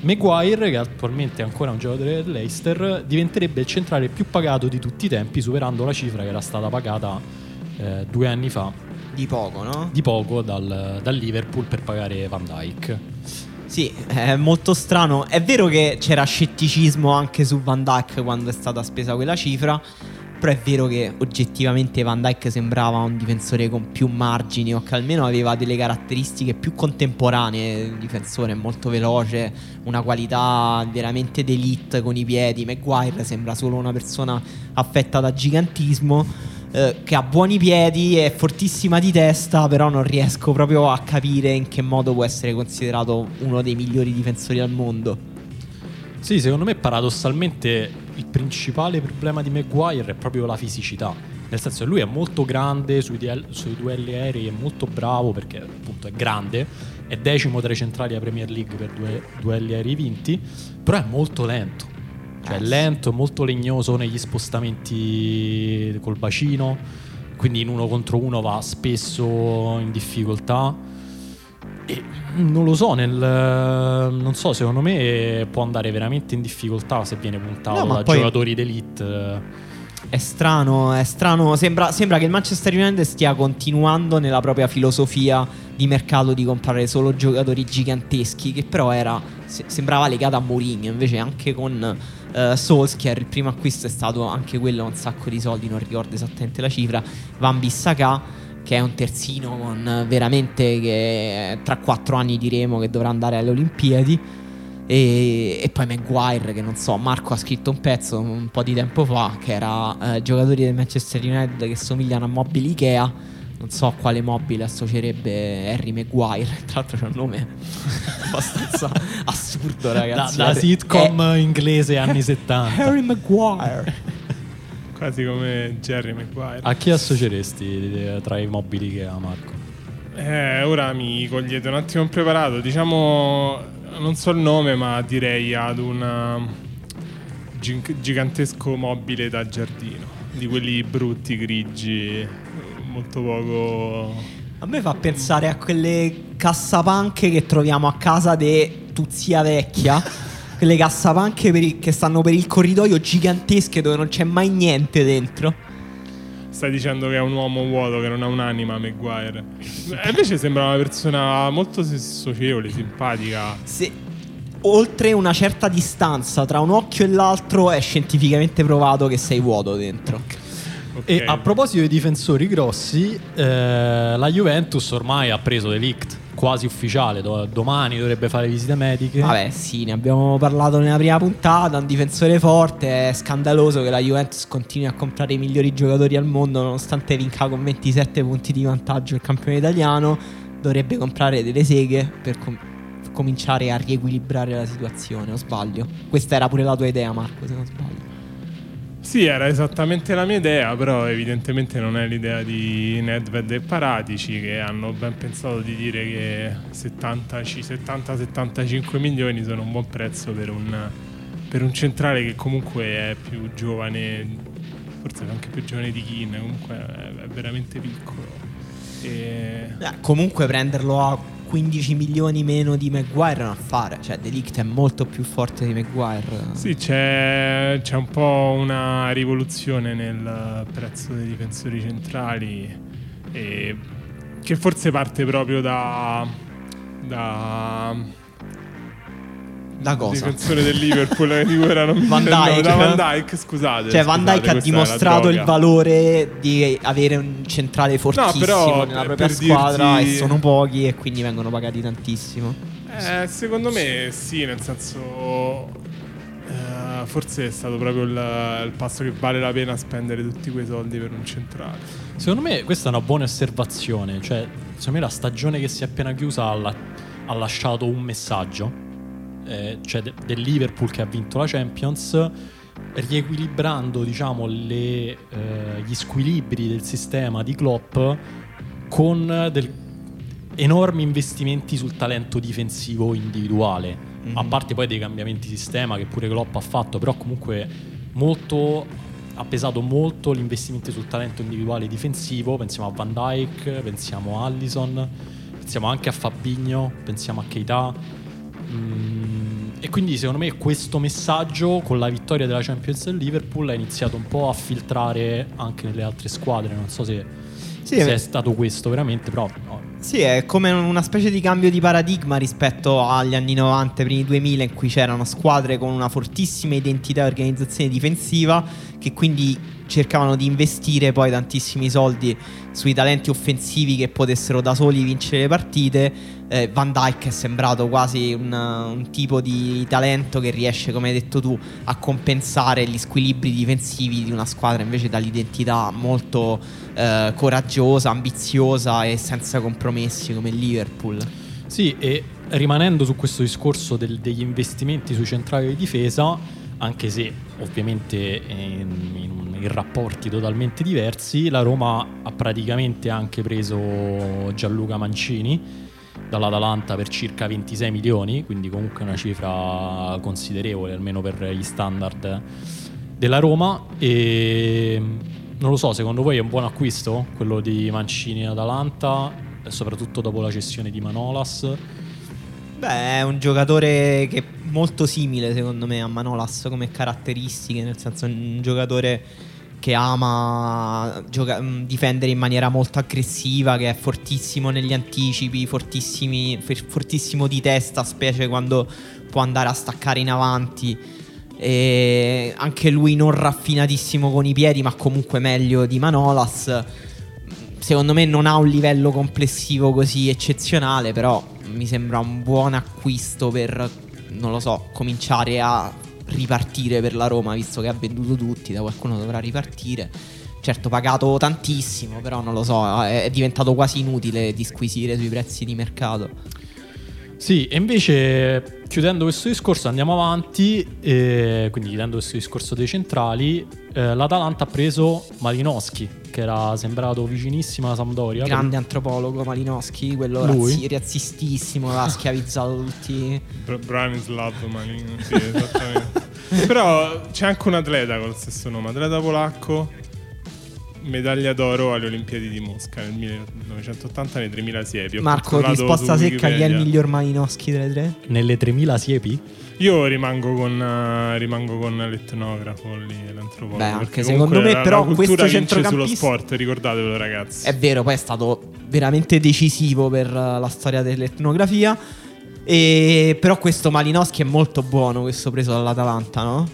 Maguire, che attualmente è ancora un giocatore dell'Eister, diventerebbe il centrale più pagato di tutti i tempi, superando la cifra che era stata pagata eh, due anni fa. Di poco, no? Di poco dal, dal Liverpool per pagare Van Dyke. Sì, è molto strano. È vero che c'era scetticismo anche su Van Dyke quando è stata spesa quella cifra. Però è vero che oggettivamente Van Dyke sembrava un difensore con più margini o che almeno aveva delle caratteristiche più contemporanee. Un difensore molto veloce, una qualità veramente d'elite con i piedi. Maguire sembra solo una persona affetta da gigantismo. Eh, che ha buoni piedi, è fortissima di testa, però non riesco proprio a capire in che modo può essere considerato uno dei migliori difensori al mondo. Sì, secondo me paradossalmente il principale problema di Maguire è proprio la fisicità. Nel senso che lui è molto grande sui, duel- sui duelli aerei, è molto bravo perché appunto è grande, è decimo tra i centrali a Premier League per due duelli aerei vinti, però è molto lento. Cioè è lento, è molto legnoso negli spostamenti col bacino, quindi in uno contro uno va spesso in difficoltà. E non lo so, nel, non so, secondo me può andare veramente in difficoltà se viene puntato No, da giocatori d'elite. È strano, è strano. Sembra, sembra che il Manchester United stia continuando nella propria filosofia di mercato di comprare solo giocatori giganteschi, che però era, se- sembrava legata a Mourinho. Invece anche con eh, Solskjaer il primo acquisto è stato anche quello un sacco di soldi, non ricordo esattamente la cifra. Van Bissaka che è un terzino con eh, veramente che tra quattro anni diremo che dovrà andare alle Olimpiadi. E, e poi Maguire, che non so, Marco ha scritto un pezzo un po' di tempo fa che era eh, giocatori del Manchester United che somigliano a mobili Ikea. Non so a quale mobile associerebbe Harry Maguire. Tra l'altro c'è un nome abbastanza assurdo, Da, ragazzi. da Harry- sitcom eh, inglese anni 70. Harry Maguire. Quasi come Jerry Maguire. A chi associeresti tra i mobili che ha Marco? Eh, ora mi cogliete un attimo impreparato. Diciamo, non so il nome, ma direi ad un um, gi- gigantesco mobile da giardino. Di quelli brutti, grigi, molto poco. A me fa pensare a quelle cassapanche che troviamo a casa di Tuzia Vecchia. quelle cassapanche per il- che stanno per il corridoio gigantesche dove non c'è mai niente dentro. Stai dicendo che è un uomo vuoto, che non ha un'anima, Maguire. E invece sembra una persona molto so- socievole, simpatica. Se oltre una certa distanza tra un occhio e l'altro è scientificamente provato che sei vuoto dentro. Ok. E a proposito di difensori grossi, eh, la Juventus ormai ha preso Delict, quasi ufficiale. do- domani dovrebbe fare visite mediche. Vabbè, sì, ne abbiamo parlato nella prima puntata. Un difensore forte. È scandaloso che la Juventus continui a comprare i migliori giocatori al mondo, nonostante vinca con 27 punti di vantaggio il campione italiano. Dovrebbe comprare delle seghe per com- cominciare a riequilibrare la situazione. O sbaglio? Questa era pure la tua idea, Marco, se non sbaglio. Sì, era esattamente la mia idea, però evidentemente non è l'idea di Nedved e Paratici che hanno ben pensato di dire che 70-75 milioni sono un buon prezzo per un, per un centrale che comunque è più giovane, forse anche più giovane di Keane, comunque è, è veramente piccolo. E... Eh, comunque prenderlo a 15 milioni meno di Maguire un affare. Cioè, Delict è molto più forte di Maguire. Sì, c'è, c'è un po' una rivoluzione nel prezzo dei difensori centrali e che forse parte proprio da, da Da cosa? difensore del Liverpool eh, di cui non mi Van ricordo, Dijk. da Van Dyke, scusate. Cioè, Van Dyke ha dimostrato il valore di avere un centrale fortissimo però, nella propria squadra dirti- e sono pochi e quindi vengono pagati tantissimo. Eh, secondo me sì, nel senso eh, forse è stato proprio il, il passo che vale la pena spendere tutti quei soldi per un centrale. Secondo me questa è una buona osservazione. Cioè, secondo me la stagione che si è appena chiusa ha, la- ha lasciato un messaggio. Eh, cioè de- del Liverpool che ha vinto la Champions, riequilibrando diciamo le, eh, gli squilibri del sistema di Klopp con del- enormi investimenti sul talento difensivo individuale, Mhm. a parte poi dei cambiamenti di sistema che pure Klopp ha fatto, però comunque molto ha pesato molto l'investimento sul talento individuale difensivo, pensiamo a Van Dyke, pensiamo a Allison, pensiamo anche a Fabigno, pensiamo a Keita. Mm, e quindi secondo me questo messaggio con la vittoria della Champions del Liverpool ha iniziato un po' a filtrare anche nelle altre squadre, non so se, Sì, se eh. è stato questo veramente, però no. Sì, è come una specie di cambio di paradigma rispetto agli anni 90, primi 2000, in cui c'erano squadre con una fortissima identità e organizzazione difensiva, che quindi cercavano di investire poi tantissimi soldi sui talenti offensivi che potessero da soli vincere le partite. Eh, Van Dyke è sembrato quasi un, un tipo di talento che riesce, come hai detto tu, a compensare gli squilibri difensivi di una squadra invece dall'identità molto eh, coraggiosa, ambiziosa e senza compromessi come il Liverpool. Sì, e rimanendo su questo discorso del- degli investimenti sui centrali di difesa, anche se ovviamente in, in- in rapporti totalmente diversi, la Roma ha praticamente anche preso Gianluca Mancini dall'Atalanta per circa 26 milioni, quindi comunque una cifra considerevole almeno per gli standard della Roma e non lo so, secondo voi è un buon acquisto quello di Mancini in Atalanta, e soprattutto dopo la cessione di Manolas? Beh, è un giocatore che è molto simile secondo me a Manolas come caratteristiche, nel senso un giocatore che ama gioca- mh, difendere in maniera molto aggressiva, che è fortissimo negli anticipi, fortissimo di testa, specie quando può andare a staccare in avanti. E anche lui non raffinatissimo con i piedi, ma comunque meglio di Manolas. Secondo me non ha un livello complessivo così eccezionale, però mi sembra un buon acquisto per, non lo so, cominciare a ripartire per la Roma, visto che ha venduto tutti, da qualcuno dovrà ripartire. Certo, pagato tantissimo, però non lo so, è diventato quasi inutile disquisire sui prezzi di mercato. Sì, e invece chiudendo questo discorso andiamo avanti, e quindi chiudendo questo discorso dei centrali, eh, l'Atalanta ha preso Malinowski, che era sembrato vicinissimo alla Sampdoria. Grande antropologo Malinowski, quello razzi- razzistissimo, aveva schiavizzato tutti. Br- Branislav Malin, sì, esattamente. Però c'è anche un atleta col stesso nome, atleta polacco, medaglia d'oro alle Olimpiadi di Mosca nel 1980 nei 3000 siepi. Ho Marco, risposta secca, chi è il miglior Malinowski delle tre? Nelle 3000 siepi? Io rimango con, eh, rimango con l'etnografo lì, l'antropologo. Beh, anche secondo me, la- però, la cultura questo vince sullo centrocampista- sport, ricordatevelo ragazzi. È vero, poi è stato veramente decisivo per uh, la storia dell'etnografia. E, però questo Malinowski è molto buono, questo preso dall'Atalanta, no?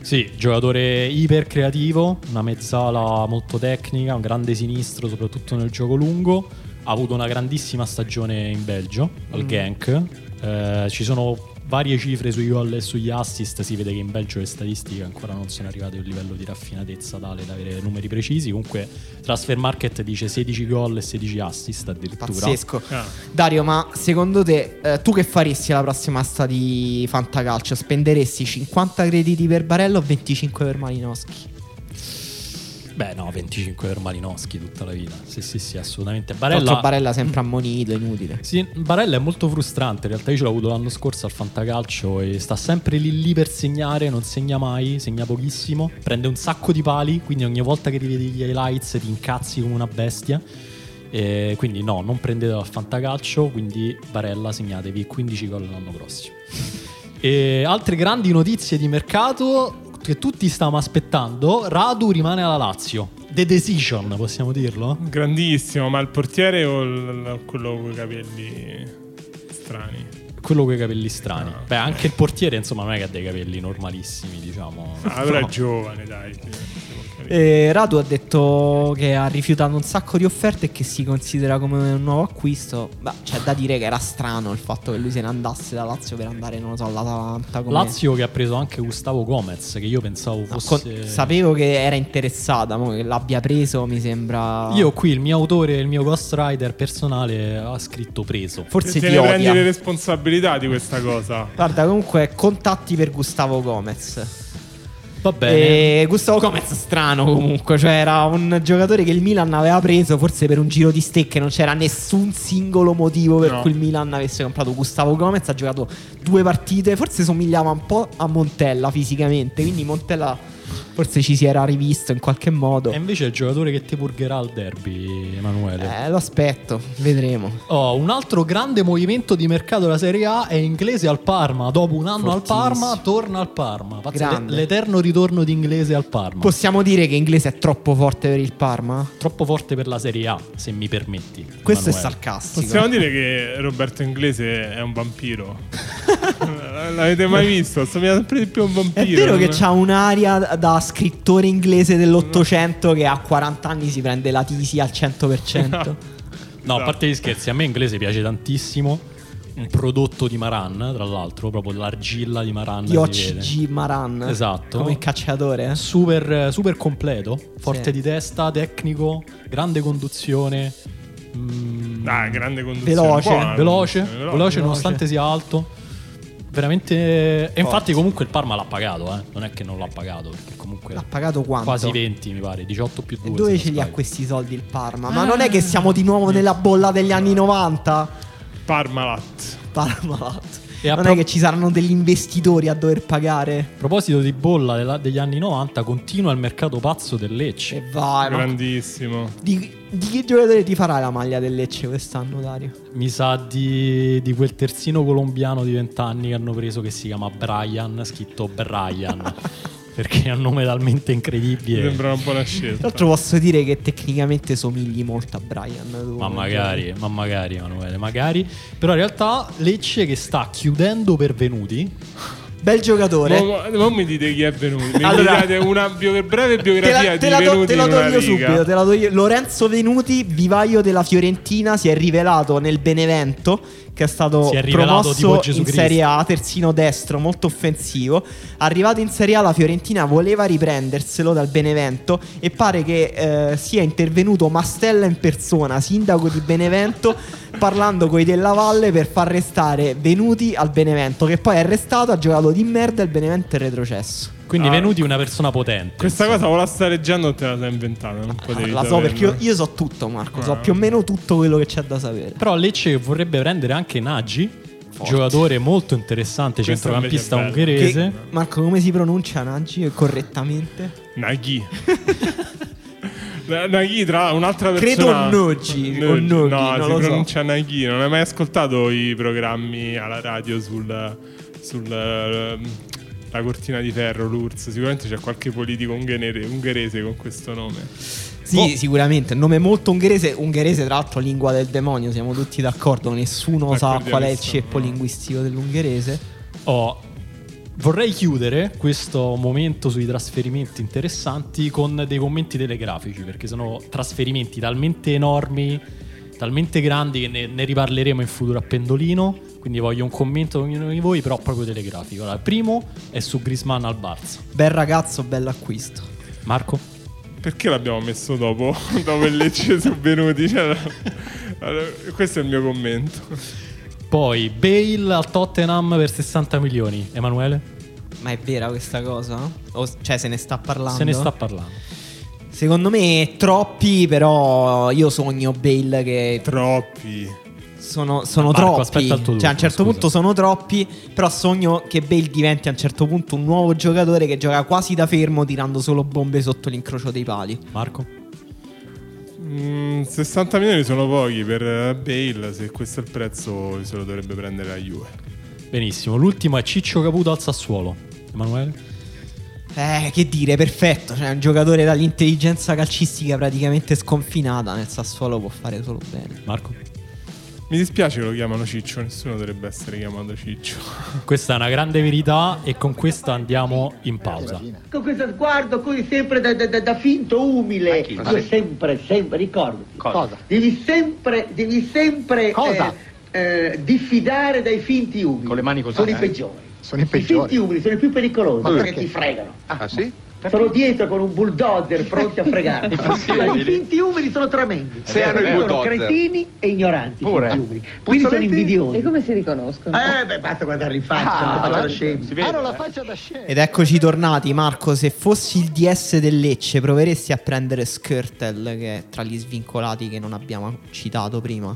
Sì, giocatore iper creativo, una mezzala molto tecnica, un grande sinistro soprattutto nel gioco lungo. Ha avuto una grandissima stagione in Belgio, al Mm. Genk. Eh, ci sono varie cifre sui gol e sugli assist. Si vede che in Belgio le statistiche ancora non sono arrivate a un livello di raffinatezza tale da avere numeri precisi. Comunque, Transfer Market dice 16 gol e 16 assist addirittura. Pazzesco. Ah. Dario, ma secondo te, eh, tu che faresti alla prossima asta di Fantacalcio? Spenderesti 50 crediti per Barella o 25 per Malinowski? Beh, no, 25 per Malinowski tutta la vita. Sì, sì, sì, assolutamente. Barella, Barella sempre ammonito, inutile. Sì, Barella è molto frustrante. In realtà io ce l'ho avuto l'anno scorso al Fantacalcio e sta sempre lì lì per segnare, non segna mai, segna pochissimo. Prende un sacco di pali, quindi ogni volta che rivedi gli highlights ti incazzi come una bestia. E quindi no, non prendetelo al Fantacalcio, quindi Barella segnatevi 15 gol l'anno prossimo. E altre grandi notizie di mercato che tutti stavamo aspettando, Radu rimane alla Lazio. The decision, possiamo dirlo? Grandissimo, ma il portiere o il- quello con i capelli strani? Quello con i capelli strani. Ah. Beh, anche il portiere, insomma, non è che ha dei capelli normalissimi, diciamo. Ah, però No. è giovane, dai. Sì, si può capire. E Radu ha detto che ha rifiutato un sacco di offerte e che si considera come un nuovo acquisto. Beh, c'è da dire che era strano il fatto che lui se ne andasse da Lazio per andare, non lo so, all'Atalanta. Come... Lazio che ha preso anche Gustavo Gomez, che io pensavo No, fosse... con- Sapevo che era interessata, mo che l'abbia preso mi sembra... Io qui, il mio autore, il mio ghostwriter personale ha scritto preso. Forse ti prendi odia. le responsabilità di questa cosa. Guarda, comunque, contatti per Gustavo Gomez. Va bene. E Gustavo Gomez strano comunque, cioè era un giocatore che il Milan aveva preso forse per un giro di stecche, non c'era nessun singolo motivo per No. cui il Milan avesse comprato Gustavo Gomez, ha giocato due partite, forse somigliava un po' a Montella fisicamente, quindi Montella forse ci si era rivisto in qualche modo. E invece è il giocatore che ti purgherà al derby, Emanuele. Eh, lo aspetto, vedremo. Oh, un altro grande movimento di mercato della Serie A è inglese al Parma. Dopo un anno Fortissimo. al Parma, torna al Parma. Grande. l'e- l'eterno ritorno di inglese al Parma. Possiamo dire che inglese è troppo forte per il Parma? Troppo forte per la Serie A, se mi permetti. Questo è Emanuele. sarcastico. Possiamo dire che Roberto Inglese è un vampiro. L'avete mai visto? Assomiglia sempre di più a un È vampiro. vero che c'ha un'aria da scrittore inglese dell'Ottocento che a 40 anni si prende la tisi al 100%. No, a parte gli scherzi, a me inglese piace tantissimo. Un prodotto di Maran, tra l'altro, proprio l'argilla di Maran. Di OCG. Maran. Esatto. Come cacciatore. eh? Super, super completo, forte Sì. di testa, tecnico, grande conduzione. mm, Ah, grande conduzione. Veloce. Buona veloce, conduzione, veloce, nonostante sia alto. Veramente. E infatti, comunque il Parma l'ha pagato, eh. Non è che non l'ha pagato, perché comunque. L'ha pagato quanto? Quasi 20, mi pare, 18 più 2. E dove ce li ha questi soldi il Parma? Ma non è che siamo di nuovo nella bolla degli anni 90? Parmalat. Parmalat. E Non pro- è che ci saranno degli investitori a dover pagare. A proposito di bolla della- degli anni 90, continua il mercato pazzo del Lecce. E vai, ma Grandissimo. di, di che giocatore ti farà la maglia del Lecce quest'anno, Dario? Mi sa di, di quel terzino colombiano di 20 anni che hanno preso che si chiama Brian, scritto Brian. perché è un nome talmente Mi incredibile. sembra una buona Tra scelta. l'altro posso dire che tecnicamente somigli molto a Brian. Ma magari, ma magari Emanuele, magari. Però in realtà Lecce che sta chiudendo per venuti. Bel giocatore. Non mi dite chi è venuto. Mi Allora- date una bio- breve Te biografia la, te di la Venuti te la do io subito, te la do io. Lorenzo Venuti, vivaio della Fiorentina, si è rivelato nel Benevento, che è stato Si è promosso in Cristo. Serie A, terzino destro, molto offensivo. Arrivato in Serie A, la Fiorentina voleva riprenderselo dal Benevento e pare che eh, sia intervenuto Mastella in persona, sindaco di Benevento, parlando coi della Valle per far restare Venuti al Benevento, che poi è arrestato, ha giocato di merda e il Benevento è retrocesso. Quindi Ah. Venuti una persona potente. Questa cosa o la stai leggendo o te la sei inventata? Non potevi la so perché io, io so tutto, Marco. So Ah. più o meno tutto quello che c'è da sapere. Però Lecce vorrebbe prendere anche Nagy, giocatore molto interessante, Questo centrocampista ungherese. Che- Marco, come si pronuncia Nagy correttamente? Naghi. Na- Naghi tra un'altra Credo persona Noggi, o Noggi, no non si lo so. pronuncia Naghi non hai mai ascoltato i programmi alla radio sul, sul ehm, la cortina di ferro l'URSS sicuramente c'è qualche politico ungherese con questo nome Sì, Boh. sicuramente. Un nome molto ungherese. Ungherese, tra l'altro, lingua del demonio. Siamo tutti d'accordo. Nessuno sa qual è il ceppo no. linguistico dell'ungherese. Oh, vorrei chiudere questo momento sui trasferimenti interessanti con dei commenti telegrafici, perché sono trasferimenti talmente enormi, talmente grandi che ne, ne riparleremo in futuro a pendolino. Quindi voglio un commento da ognuno di voi, però proprio telegrafico. Allora, il primo è su Grisman al Barça. Bel ragazzo, bell'acquisto. Marco? perché l'abbiamo messo dopo dopo il Lecce su Venuti Cioè, allora, questo è il mio commento Poi Bale al Tottenham per 60 milioni. Emanuele? Ma è vera questa cosa? O- cioè, se ne sta parlando? Se ne sta parlando. Secondo me troppi, però io sogno Bale che troppi sono, sono Marco, troppi. aspetta il tuo cioè, a un certo scusa. punto sono troppi. Però sogno che Bale diventi a un certo punto un nuovo giocatore che gioca quasi da fermo, tirando solo bombe sotto l'incrocio dei pali. Marco? Mm, 60 milioni sono pochi per eh, Bale se questo è il prezzo se lo dovrebbe prendere la Juve Benissimo. L'ultimo è Ciccio Caputo al Sassuolo. Emanuele? Eh, che dire, perfetto. Cioè, un giocatore dall'intelligenza calcistica praticamente sconfinata nel Sassuolo può fare solo bene. Marco? Mi dispiace che lo chiamano Ciccio, nessuno dovrebbe essere chiamato Ciccio. Questa è una grande verità e con questa andiamo in pausa. Con questo sguardo così sempre da, da- da- finto umile. chi? Tu sempre, sempre, ricordati. Cosa? Devi sempre, devi sempre Cosa? eh, eh, diffidare dai finti umili. Con le mani così, Sono eh? i peggiori. Sono i peggiori. I finti umili sono i più pericolosi Ma perché perché? ti fregano. Ah, sì? Sono dietro con un bulldozer pronti a fregarti. I finti umili sono tremendi. Se hanno il sono cretini e ignoranti. i Pure. Quindi sono Puzzoletti? invidiosi. E come si riconoscono? Eh, beh, basta guardarli in faccia, Ah, la faccia da. Si vede, Hanno eh. la faccia da scemi. Ed eccoci tornati, Marco. Se fossi il DS del Lecce, proveresti a prendere Skirtle, che è tra gli svincolati che non abbiamo citato prima.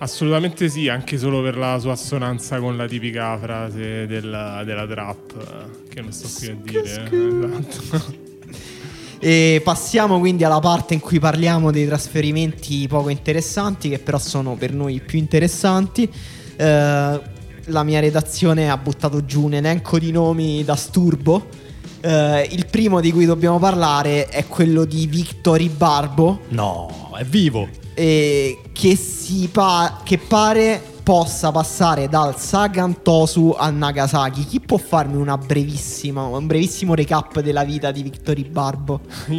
Assolutamente sì, anche solo per la sua assonanza con la tipica frase della, della trap, eh, che non sto qui a dire. eh, Esatto. E passiamo quindi alla parte in cui parliamo dei trasferimenti poco interessanti, che però sono per noi più interessanti. Eh, la mia redazione ha buttato giù un elenco di nomi da sturbo. Eh, il primo di cui dobbiamo parlare è quello di Victory Barbo. No, è vivo. Eh, che, si pa- che pare possa passare dal Sagan Tosu al Nagasaki. Chi può farmi una brevissima, un brevissimo recap della vita di Victory Barbo?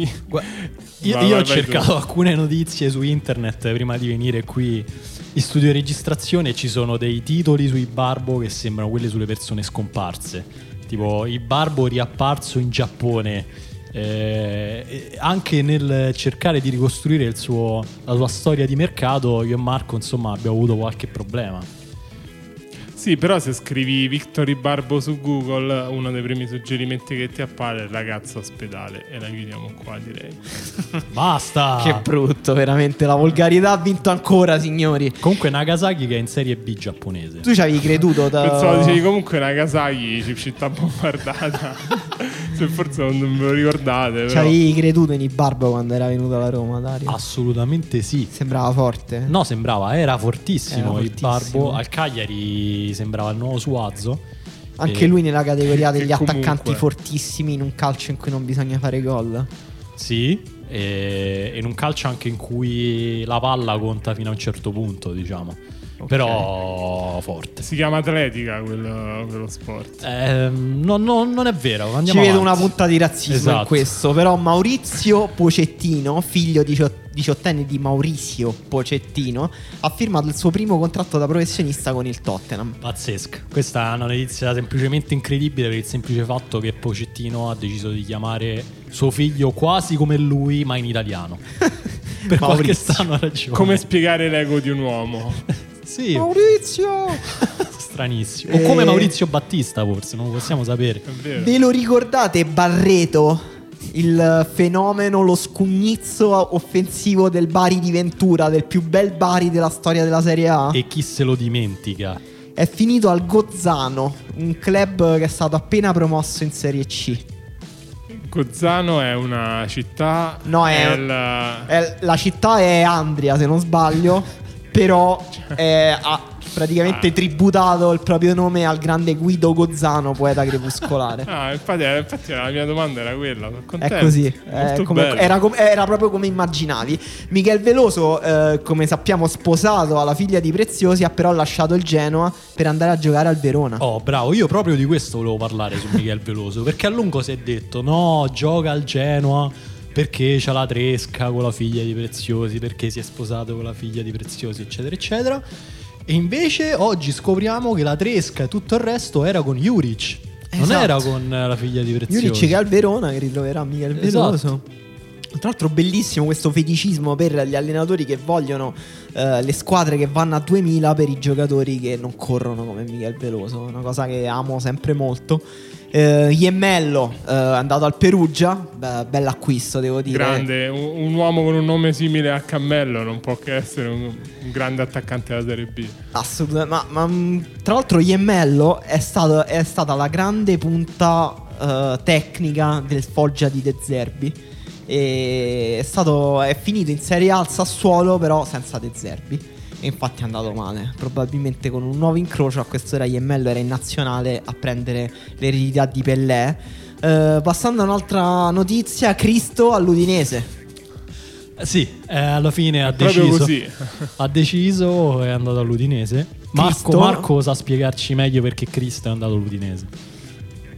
Io, io ho cercato tu. alcune notizie su internet prima di venire qui in studio di registrazione. Ci sono dei titoli sui Barbo che sembrano quelli sulle persone scomparse. Tipo, il Barbo riapparso in Giappone. Eh, anche nel cercare di ricostruire suo- la sua storia di mercato, io e Marco, insomma, abbiamo avuto qualche problema. Sì, però se scrivi Victory Barbo su Google, uno dei primi suggerimenti che ti appare è ragazzo ospedale. E la chiudiamo qua, direi. Basta! Che brutto, veramente. La volgarità ha vinto ancora, signori. Comunque, Nagasaki che è in Serie B giapponese. Tu ci avevi creduto da... Pensavo dicevi comunque Nagasaki, ci- città bombardata. se forse non ve lo ricordate. Ci avevi creduto in Barbo quando era venuto alla Roma, Dario? Assolutamente sì. Sembrava forte. No, sembrava, era fortissimo, Era il fortissimo. Barbo. Al Cagliari sembrava il nuovo Suazzo. Anche E- lui nella categoria degli attaccanti comunque- fortissimi in un calcio in cui non bisogna fare gol. Sì, e in un calcio anche in cui la palla conta fino a un certo punto, diciamo. Però forte. Si chiama atletica quello, quello sport. Ehm, no, no, non è vero. Ci Andiamo vedo avanti. una punta di razzismo in Esatto. questo. Però Maurizio Pocettino, figlio dicio- diciottenne di Maurizio Pocettino, ha firmato il suo primo contratto da professionista con il Tottenham. Pazzesco. Questa è una notizia semplicemente incredibile per il semplice fatto che Pocettino ha deciso di chiamare suo figlio quasi come lui, ma in italiano. per qualche Maurizio. strana ragione. Come spiegare l'ego di un uomo? Sì, Maurizio! stranissimo. Eh. O come Maurizio Battista, forse, non lo possiamo sapere. È. Ve lo ricordate Barreto? Il fenomeno, lo scugnizzo offensivo del Bari di Ventura, del più bel Bari della storia della Serie A? E chi se lo dimentica? È finito al Gozzano, un club che è stato appena promosso in Serie C. Gozzano è una città. No, è- il- Eh, la città è Andria, se non sbaglio, però eh, ha praticamente Ah. tributato il proprio nome al grande Guido Gozzano, poeta crepuscolare. Ah, infatti, eh, infatti la mia domanda era quella. contento. È così, Molto eh, come- era, com- era proprio come immaginavi. Michel Veloso, eh, come sappiamo, sposato alla figlia di Preziosi, ha però lasciato il Genoa per andare a giocare al Verona. Oh, bravo, io proprio di questo volevo parlare su Michel Veloso. Perché a lungo si è detto: no, gioca al Genoa perché c'ha la tresca con la figlia di Preziosi, perché si è sposato con la figlia di Preziosi, eccetera, eccetera. E invece oggi scopriamo che la tresca e tutto il resto era con Juric. Non Esatto. era con la figlia di Preziosi. Juric che è al Verona, che ritroverà Michel Esatto. Veloso. Tra l'altro bellissimo questo feticismo per gli allenatori che vogliono eh, le squadre che vanno a 2000 per i giocatori che non corrono come Michel Veloso, una cosa che amo sempre molto. Eh, Iemmello eh, andato al Perugia, beh, bell'acquisto devo dire. Grande, un, un uomo con un nome simile a Cammello non può che essere un, un grande attaccante della Serie B. Assolutamente, ma, ma, mh, tra l'altro Iemmello è, stato- è stata la grande punta eh, tecnica del Foggia di De Zerbi. E è, stato, è finito in Serie A al Sassuolo, però senza De Zerbi. E infatti è andato male. Probabilmente con un nuovo incrocio a quest'ora Iemmello era in nazionale a prendere l'eredità di Pellè. Eh, passando a un'altra notizia, Cristo all'Udinese. Eh, Sì, eh, alla fine ha deciso. ha deciso e è andato all'Udinese. Marco? Marco sa spiegarci meglio perché Cristo è andato all'Udinese.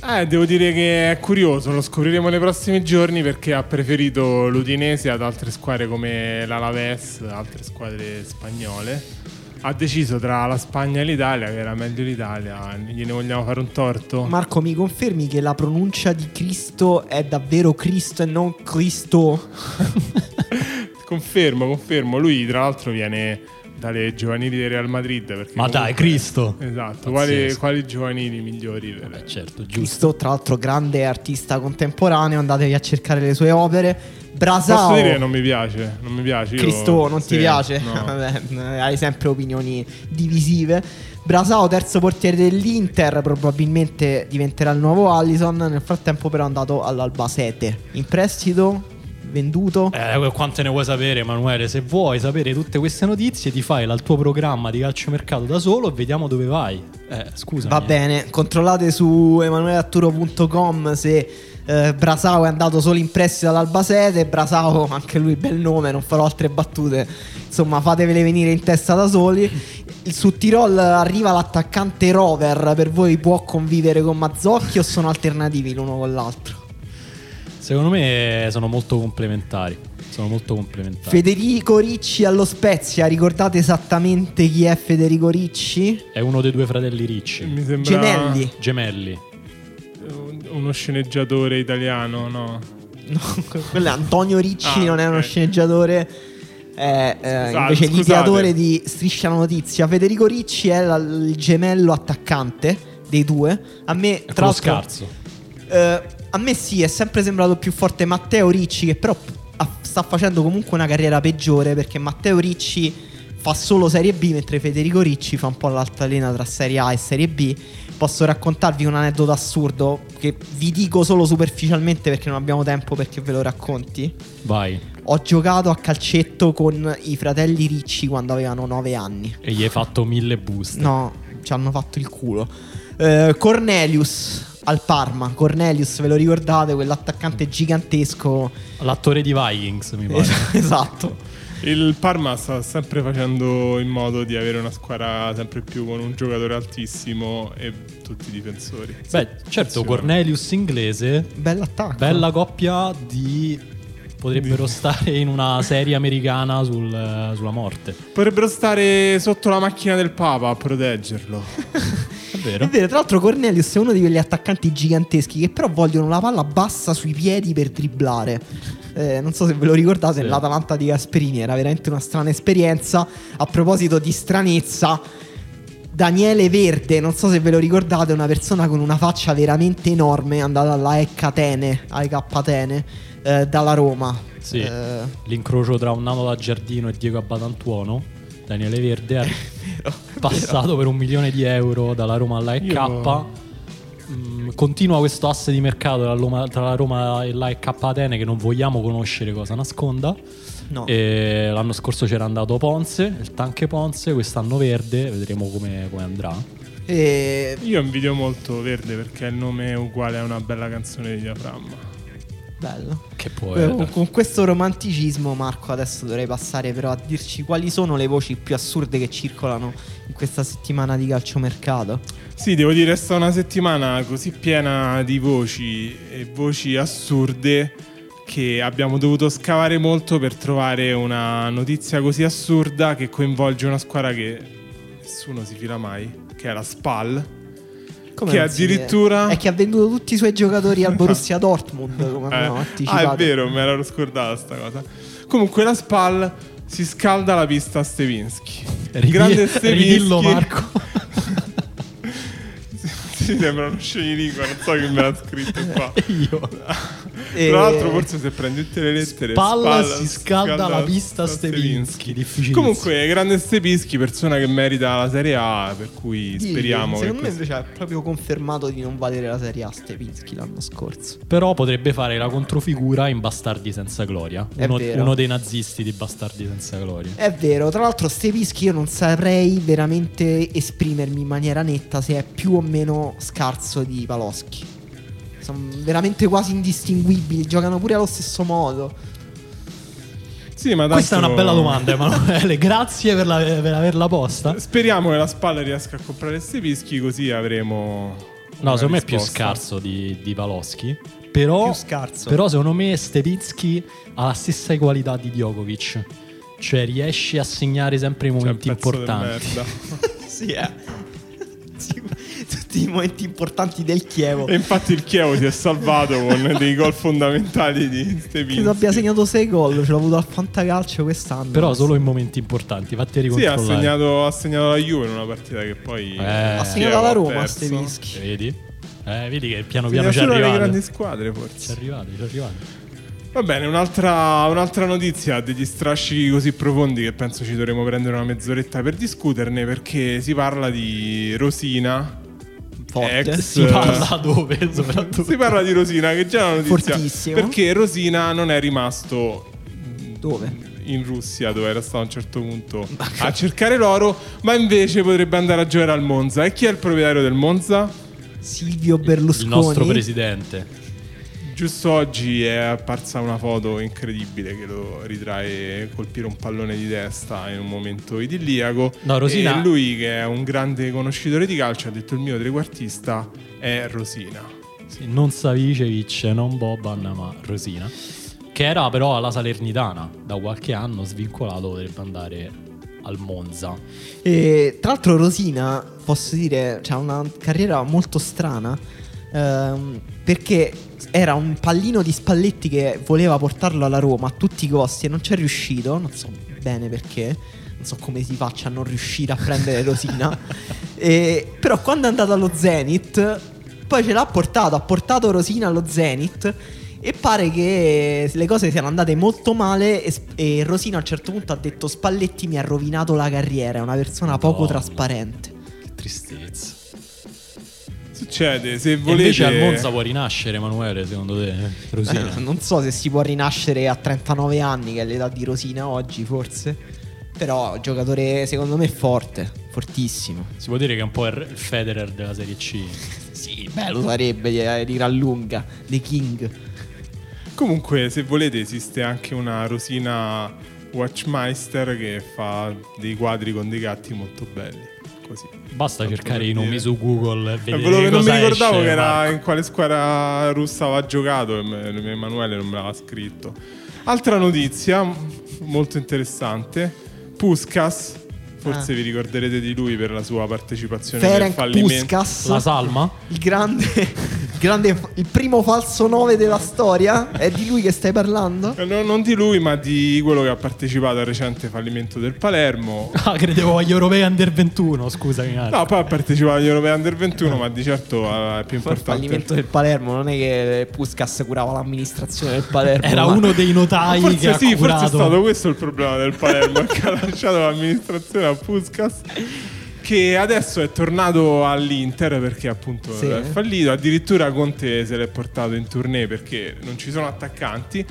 Eh, devo dire che è curioso, lo scopriremo nei prossimi giorni perché ha preferito l'Udinese ad altre squadre come l'Alaves, altre squadre spagnole. ha deciso tra la Spagna e l'Italia che era meglio l'Italia. Gliene vogliamo fare un torto? Marco, mi confermi che la pronuncia di Cristo è davvero Cristo e non Cristo? confermo, confermo. Lui, tra l'altro, viene dalle giovanili del Real Madrid. Perché Ma dai, Cristo! Esatto, quali, quali giovanili migliori? Beh, certo, giusto. Cristo, tra l'altro, grande artista contemporaneo. Andatevi a cercare le sue opere. Brasao. Posso dire che non mi piace? Non mi piace. io- Cristo, non sì, ti piace? no. Vabbè, hai sempre opinioni divisive. Brasao, terzo portiere dell'Inter, probabilmente diventerà il nuovo Allison. Nel frattempo, però, è andato all'Albacete. In prestito, venduto. Eh, quante ne vuoi sapere, Emanuele? Se vuoi sapere tutte queste notizie, ti fai il tuo programma di calciomercato da solo e vediamo dove vai. Eh, scusa. Va bene, controllate su emanueleatturo.com se eh, Brasao è andato solo in prestito all'Albacete. Brasao, anche lui bel nome, non farò altre battute. Insomma, fatevele venire in testa da soli. Su Tirol arriva l'attaccante Rover. Per voi può convivere con Mazzocchi o sono alternativi l'uno con l'altro? Secondo me sono molto complementari. Sono molto complementari. Federico Ricci allo Spezia. Ricordate esattamente chi è Federico Ricci? È uno dei due fratelli ricci. Mi sembra Gemelli. Gemelli. un- uno sceneggiatore italiano, no? No, quello è Antonio Ricci, Ah, non è uno ok. sceneggiatore. È eh, Scusate, invece l'ideatore di Striscia la Notizia. Federico Ricci è la- il gemello attaccante dei due. A me, È tra l'altro, scarso. eh, a me sì, è sempre sembrato più forte Matteo Ricci, che però sta facendo comunque una carriera peggiore perché Matteo Ricci fa solo Serie B, mentre Federico Ricci fa un po' l'altalena tra Serie A e Serie B. Posso raccontarvi un aneddoto assurdo che vi dico solo superficialmente perché non abbiamo tempo perché ve lo racconti. Vai. Ho giocato a calcetto con i fratelli Ricci quando avevano 9 anni. E gli hai fatto mille boost. No, ci hanno fatto il culo. Eh, Cornelius al Parma. Cornelius, ve lo ricordate? Quell'attaccante gigantesco. L'attore di Vikings, mi pare. esatto. Il Parma sta sempre facendo in modo di avere una squadra sempre più con un giocatore altissimo e tutti i difensori. Beh, certo. Cornelius inglese, Bell'attacco. bella coppia di... potrebbero stare in una serie americana sul- sulla morte. Potrebbero stare sotto la macchina del Papa a proteggerlo. È vero? È vero, tra l'altro Cornelius è uno di quegli attaccanti giganteschi che però vogliono la palla bassa sui piedi per dribblare. Eh, non so se ve lo ricordate, Sì. l'Atalanta di Gasperini era veramente una strana esperienza. A proposito di stranezza, Daniele Verde, non so se ve lo ricordate, è una persona con una faccia veramente enorme, è andata alla EK Atene, AEK Atene, eh, dalla Roma. Sì. Eh, L'incrocio tra un nano da giardino e Diego Abbatantuono. Daniele Verde è passato per un milione di euro dalla Roma alla EK. Io- Mm, continua questo asse di mercato tra, la Roma e la EK Atene che non vogliamo conoscere cosa nasconda. no. E l'anno scorso c'era andato Ponce, il tanche Ponce, quest'anno Verde, vedremo come, come andrà. E- Io invidio molto Verde perché il nome è uguale a una bella canzone di diaframma. Bello. Che Eh, con- Con questo romanticismo, Marco, adesso dovrei passare però a dirci quali sono le voci più assurde che circolano in questa settimana di calciomercato. Sì, devo dire, è stata una settimana così piena di voci e voci assurde che abbiamo dovuto scavare molto per trovare una notizia così assurda che coinvolge una squadra che nessuno si fila mai, che è la Spal. Come Che addirittura-? È che ha venduto tutti i suoi giocatori al Borussia Dortmund, come Eh, ah, è vero, me l'ero scordata sta cosa. Comunque la Spal si scalda la pista a Stevinsky. Grande Stevinsky. Ridillo Marco. si sembra uno sceglimento, non so chi me l'ha scritto qua. Io. E- Tra l'altro, forse se prendi tutte le lettere, Spalla Spalla si scalda la pista Stevinsky. Difficilissimo. Comunque, grande Stevinsky, persona che merita la Serie A, per cui Sì, speriamo Secondo che me invece ha proprio confermato di non valere la Serie A Stevinsky l'anno scorso. Però potrebbe fare la controfigura in Bastardi senza gloria. Uno, uno dei nazisti di Bastardi senza gloria. È vero, tra l'altro Stevischi io non saprei veramente esprimermi in maniera netta se è più o meno scarso di Paloschi. Sono veramente quasi indistinguibili, giocano pure allo stesso modo. Sì, ma Questa è una bella domanda, Emanuele. Grazie per, la- per averla posta. Speriamo che la Spalla riesca a comprare Stevinsky, così avremo. No, secondo me è più scarso di, di Paloschi. Però, Più scarso. però secondo me Stevitsky ha la stessa qualità di Djokovic. Cioè riesci a segnare sempre i Cioè, momenti pezzo di importanti. merda. sì, eh. Sì, Tutti i momenti importanti del Chievo. E infatti il Chievo si è salvato con dei gol fondamentali di Stepinski. Credo abbia segnato 6 gol, ce l'ho avuto al Fantacalcio quest'anno. Però solo in momenti importanti, fatti Sì, ha ricontrollare. segnato, ha segnato la Juve in una partita che poi... Eh, ha segnato la Roma, perso. Stevischi. Vedi? Eh, vedi che piano piano ci solo le arrivate. grandi squadre Ci forse. arrivate, ci arrivate. Va bene, un'altra, un'altra notizia degli strascichi così profondi che penso ci dovremo prendere una mezz'oretta per discuterne perché si parla di Rosina. Forte. ex- Si parla dove soprattutto? Si parla di Rosina che già è una notizia. Fortissimo. Perché Rosina non è rimasto Dove? in Russia dove era stato a un certo punto a cercare l'oro, ma invece potrebbe andare a giocare al Monza. E chi è il proprietario del Monza? Silvio Il Berlusconi. nostro presidente. Giusto oggi è apparsa una foto incredibile che lo ritrae colpire un pallone di testa in un momento idilliaco. No, Rosina- E lui, che è un grande conoscitore di calcio, ha detto il mio trequartista è Rosina. Sì, non Savicevic, non Boban, ma Rosina. Che era però alla Salernitana da qualche anno svincolato, potrebbe andare al Monza. E, tra l'altro Rosina, posso dire, ha una carriera molto strana ehm, perché era un pallino di Spalletti che voleva portarlo alla Roma a tutti i costi e non ci è riuscito, non so bene perché, non so come si faccia a non riuscire a prendere Rosina. E- però quando è andato allo Zenit, poi ce l'ha portato, ha portato Rosina allo Zenit. E pare che le cose siano andate molto male e, e Rosina a un certo punto ha detto Spalletti mi ha rovinato la carriera, è una persona poco Madonna. trasparente. Che tristezza. Succede, se volete... invece al Monza può rinascere Emanuele, secondo te? Rosina? Eh, non so se si può rinascere a 39 anni, che è l'età di Rosina oggi forse. Però giocatore secondo me forte, fortissimo. Si può dire che è un po' il Federer della Serie C. Sì, bello sarebbe di, eh, di gran lunga, The King. Comunque, se volete, esiste anche una Rosina Watchmeister che fa dei quadri con dei gatti molto belli. Così. Basta Tanto cercare i nomi su Google e Eh, non mi cosa ricordavo esce, che era Marco. in quale squadra russa aveva giocato e Emanuele non me l'aveva scritto. Altra notizia molto interessante. Puskas, forse Ah. vi ricorderete di lui per la sua partecipazione nel Ferenc fallimento. Puskas, La Salma? il grande, grande, il primo falso 9 della storia. È di lui che stai parlando? Eh, no, non di lui, ma di quello che ha partecipato al recente fallimento del Palermo. Ah, credevo agli europei under 21, scusami. Marco. No, poi ha partecipato agli europei under 21, ma di certo eh, è più Poi il importante. fallimento del Palermo non è che Puskas curava l'amministrazione del Palermo. Era ma- uno dei notai che Forse ha sì, forse è curato. stato questo il problema del Palermo che ha lasciato l'amministrazione a Puskas che adesso è tornato all'Inter perché appunto Sì. è fallito. Addirittura Conte se l'è portato in tournée perché non ci sono attaccanti.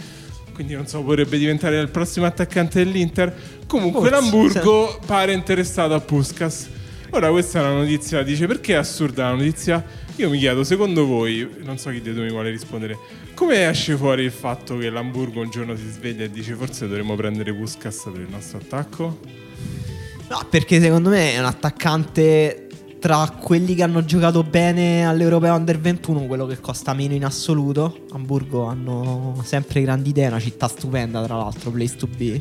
Quindi non so potrebbe diventare il prossimo attaccante dell'Inter. Comunque Forse, l'Hamburgo pare interessato a Puskas. Ora questa è una notizia. Dice perché è assurda la notizia? Io mi chiedo secondo voi non so chi di due mi vuole rispondere come esce fuori il fatto che l'Hamburgo un giorno si sveglia e dice forse dovremmo prendere Puskas per il nostro attacco No, perché secondo me è un attaccante tra quelli che hanno giocato bene all'Europeo Under 21, quello che costa meno in assoluto. Hamburgo hanno sempre grandi idee, è una città stupenda tra l'altro, place to be.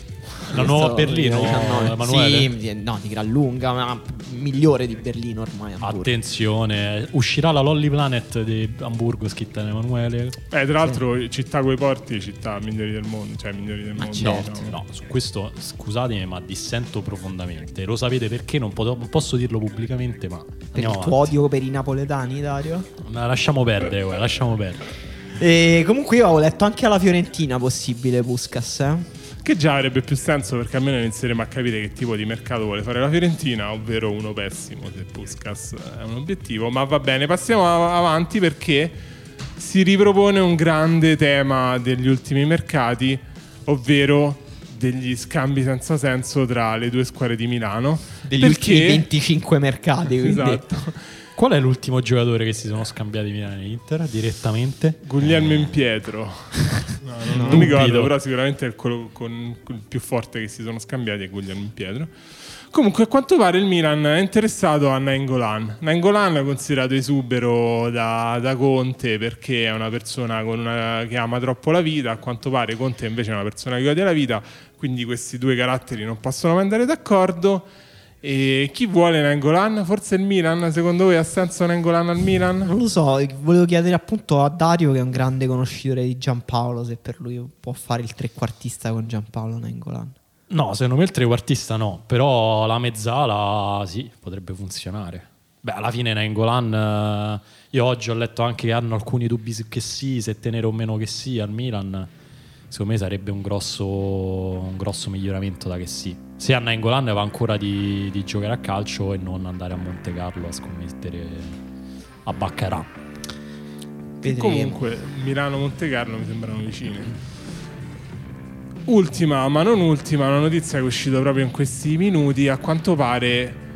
La nuova Berlino, 2019. Emanuele? Sì, no, di gran lunga, ma migliore di Berlino ormai. Hamburgo. Attenzione, uscirà la Lolly Planet di Hamburgo scritta da Emanuele. eh tra l'altro città coi porti città migliori del mondo cioè migliori del mondo certo. No, su questo scusatemi, ma dissento profondamente. Lo sapete perché? Non, pot- non posso dirlo pubblicamente, ma per andiamo il tuo avanti. odio per i napoletani, Dario. Ma lasciamo perdere, ora, lasciamo perdere. E comunque io avevo letto anche alla Fiorentina possibile Puskas, eh. che già avrebbe più senso perché almeno inizieremo a capire che tipo di mercato vuole fare la Fiorentina ovvero uno pessimo se Puskas è un obiettivo ma va bene passiamo av- avanti perché si ripropone un grande tema degli ultimi mercati ovvero degli scambi senza senso tra le due squadre di Milano. Degli perché ultimi 25 mercati, quindi. esatto. Qual è l'ultimo giocatore che si sono scambiati Milano e Inter direttamente? Guglielmo in Pietro. No, non, non ricordo però sicuramente è quello con con il più forte che si sono scambiati è Guglielmo in Pietro. Comunque a quanto pare il Milan è interessato a Nainggolan. Nainggolan è considerato esubero da, da Conte perché è una persona con una- che ama troppo la vita. A quanto pare Conte invece è una persona che odia la vita quindi questi due caratteri non possono mai andare d'accordo. E chi vuole Nengolan? Forse il Milan? Secondo voi ha senso Nengolan al Milan? Non lo so, volevo chiedere appunto a Dario che è un grande conoscitore di Giampaolo se per lui può fare il trequartista con Giampaolo Nengolan. No, secondo me il trequartista no, però la mezzala sì, potrebbe funzionare. Beh, alla fine Nengolan, eh, io oggi ho letto anche che hanno alcuni dubbi su che sì, se tenere o meno che sì al Milan. Secondo me sarebbe un grosso, un grosso miglioramento da che sì. Se a Nengolan va ancora di, di giocare a calcio e non andare a Monte Carlo a scommettere a Baccarà. Vedremo. Comunque, Milano-Monte Carlo mi sembrano vicini. Ultima, ma non ultima, una notizia che è uscita proprio in questi minuti. A quanto pare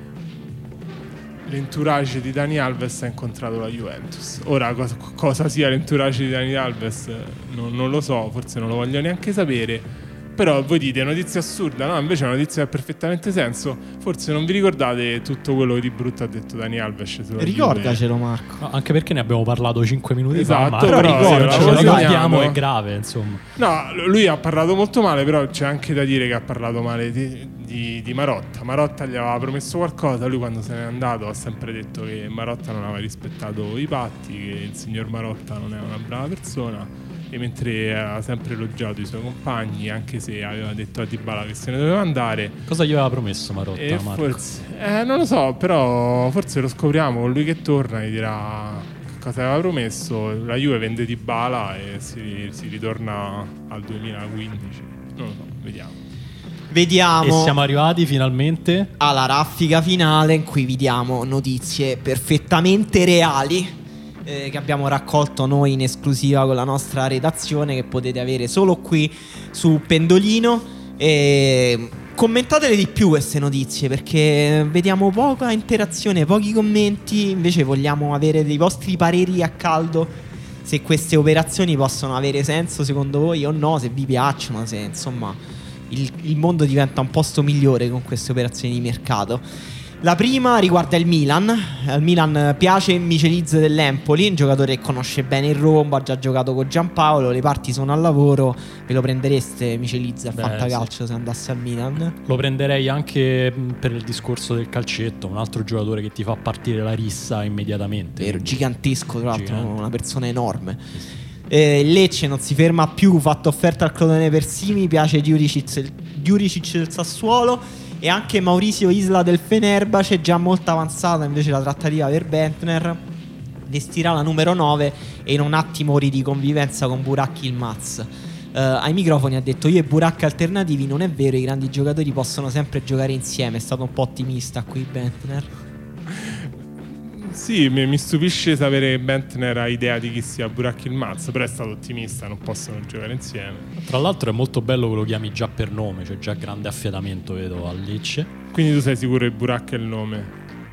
l'entourage di Dani Alves ha incontrato la Juventus. Ora cosa, sia l'entourage di Dani Alves non, non lo so, forse non lo voglio neanche sapere. Però voi dite notizia assurda, no? Invece è una notizia che ha perfettamente senso. Forse non vi ricordate tutto quello di brutto ha detto Dani Alves. Ricordacelo Marco. No, anche perché ne abbiamo parlato 5 minuti Esatto, fa, ma però però se se la ce lo ricordiamo è grave, insomma. No, lui ha parlato molto male, però c'è anche da dire che ha parlato male di, di- di Marotta. Marotta gli aveva promesso qualcosa, lui quando se n'è andato ha sempre detto che Marotta non aveva rispettato i patti, che il signor Marotta non è una brava persona. E mentre ha sempre elogiato i suoi compagni, anche se aveva detto a Dybala che se ne doveva andare. Cosa gli aveva promesso Marotta, E Marco? forse, eh, non lo so, però forse lo scopriamo con lui che torna e dirà cosa aveva promesso. La Juve vende Dybala e si, si ritorna al 2015. Non lo so, vediamo. Vediamo E siamo arrivati finalmente alla raffica finale in cui vi diamo notizie perfettamente reali eh, che abbiamo raccolto noi in esclusiva con la nostra redazione che potete avere solo qui su Pendolino e commentatele di più queste notizie perché vediamo poca interazione, pochi commenti, invece vogliamo avere dei vostri pareri a caldo se queste operazioni possono avere senso secondo voi o no, se vi piacciono, se insomma il, il mondo diventa un posto migliore con queste operazioni di mercato. La prima riguarda il Milan. Al Milan piace Miceliz dell'Empoli, un giocatore che conosce bene il Rombo, ha già giocato con Giampaolo, le parti sono al lavoro. Ve lo prendereste Miceliz a Beh, Fantacalcio se andasse al Milan? Lo prenderei anche mh, per il discorso del calcetto, un altro giocatore che ti fa partire la rissa immediatamente. Vero, gigantesco, tra l'altro, Gigante. una persona enorme. Eh, il Lecce non si ferma più, fatto offerta al Crotone per Simi, piace Diuricic, Diuricic del Sassuolo e anche Maurizio Isla del Fenerbahce, già molto avanzata invece la trattativa per Bentner. Vestirà la numero 9 e in un attimo ori di convivenza con Buracchi il Maz. Eh, ai microfoni ha detto io e Buracchi alternativi non è vero, i grandi giocatori possono sempre giocare insieme, è stato un po' ottimista qui Bentner. Sì, mi, mi stupisce sapere che Bentner ha idea di chi sia Buracchi il Mazzo, però è stato ottimista, non possono giocare insieme. Tra l'altro è molto bello che lo chiami già per nome, cioè già grande affiatamento vedo a Lecce. Quindi tu sei sicuro che Buracchi è il nome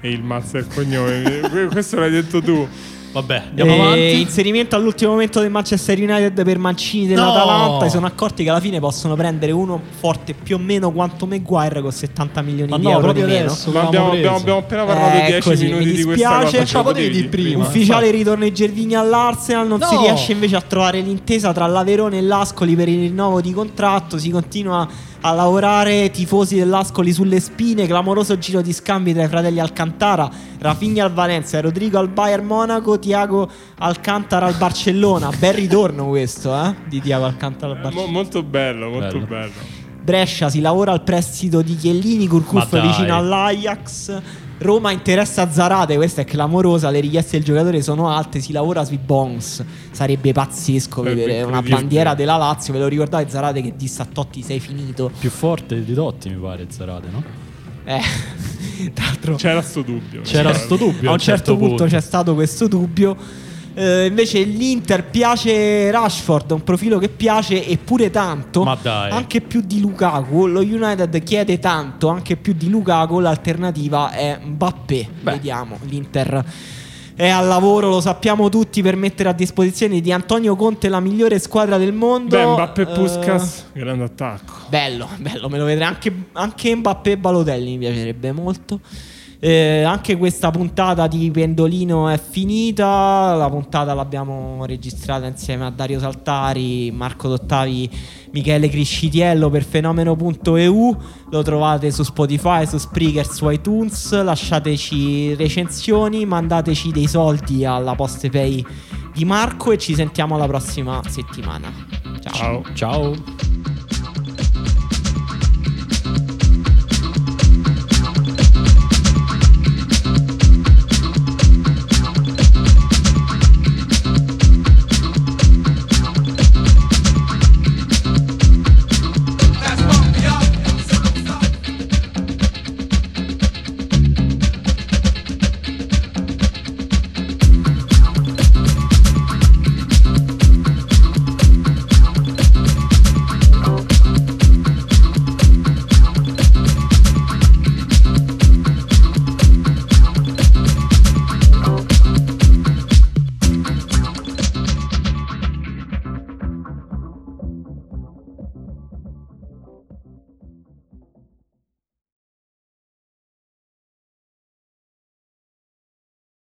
e il Mazzo è il cognome? Que- Questo l'hai detto tu. Vabbè, andiamo Eh, avanti. Inserimento all'ultimo momento del Manchester United per Mancini dell'Atalanta. No! Si sono accorti che alla fine possono prendere uno forte più o meno quanto Maguire con 70 milioni Ma di no, euro di proprio meno. adesso. Ma abbiamo, abbiamo- abbiamo appena parlato Eh, 10 così, minuti mi di questa dispiace. cosa. La potevi dire prima. Ufficiale ritorno di Gervigni all'Arsenal. Non si No! riesce invece a trovare l'intesa tra l'Averone e l'Ascoli per il rinnovo di contratto. Si continua a lavorare tifosi dell'Ascoli sulle spine. Clamoroso giro di scambi tra i fratelli Alcantara, Rafinha al Valencia, Rodrigo al Bayern Monaco, Tiago Alcantara al Barcellona. Bel ritorno questo, eh? Di Tiago Alcantara al Mo- Barcellona. molto bello, molto Bello. bello. Brescia si lavora al prestito di Chiellini, Curcuff vicino all'Ajax. Roma interessa Zarate, questa è clamorosa, le richieste del giocatore sono alte, si lavora sui bonus. Sarebbe pazzesco vedere una bandiera della Lazio, ve lo ricordate Zarate che disse a Totti sei finito? Più forte di Totti mi pare Zarate, no? Eh, tra l'altro C'era sto dubbio. C'era sto dubbio a un certo, punto, c'è stato questo dubbio. Eh, invece l'Inter piace Rashford, un profilo che piace eppure tanto, Ma dai. anche più di Lukaku. Lo United chiede tanto, anche più di Lukaku. L'alternativa è Mbappé. Beh. Vediamo, l'Inter è al lavoro, lo sappiamo tutti, per mettere a disposizione di Antonio Conte la migliore squadra del mondo. Beh, Mbappé e Eh, Puskas, grande attacco. Bello, bello, me lo vedrei anche, anche Mbappé e Balotelli mi piacerebbe molto. Eh, anche questa puntata di Pendolino è finita. La puntata l'abbiamo registrata insieme a Dario Saltari, Marco Dottavi, Michele Criscitiello per fenomeno.eu. Lo trovate su Spotify, su Spreaker, su iTunes. Lasciateci recensioni, mandateci dei soldi alla poste pay di Marco e ci sentiamo la prossima settimana. Ciao. Ciao. Ciao.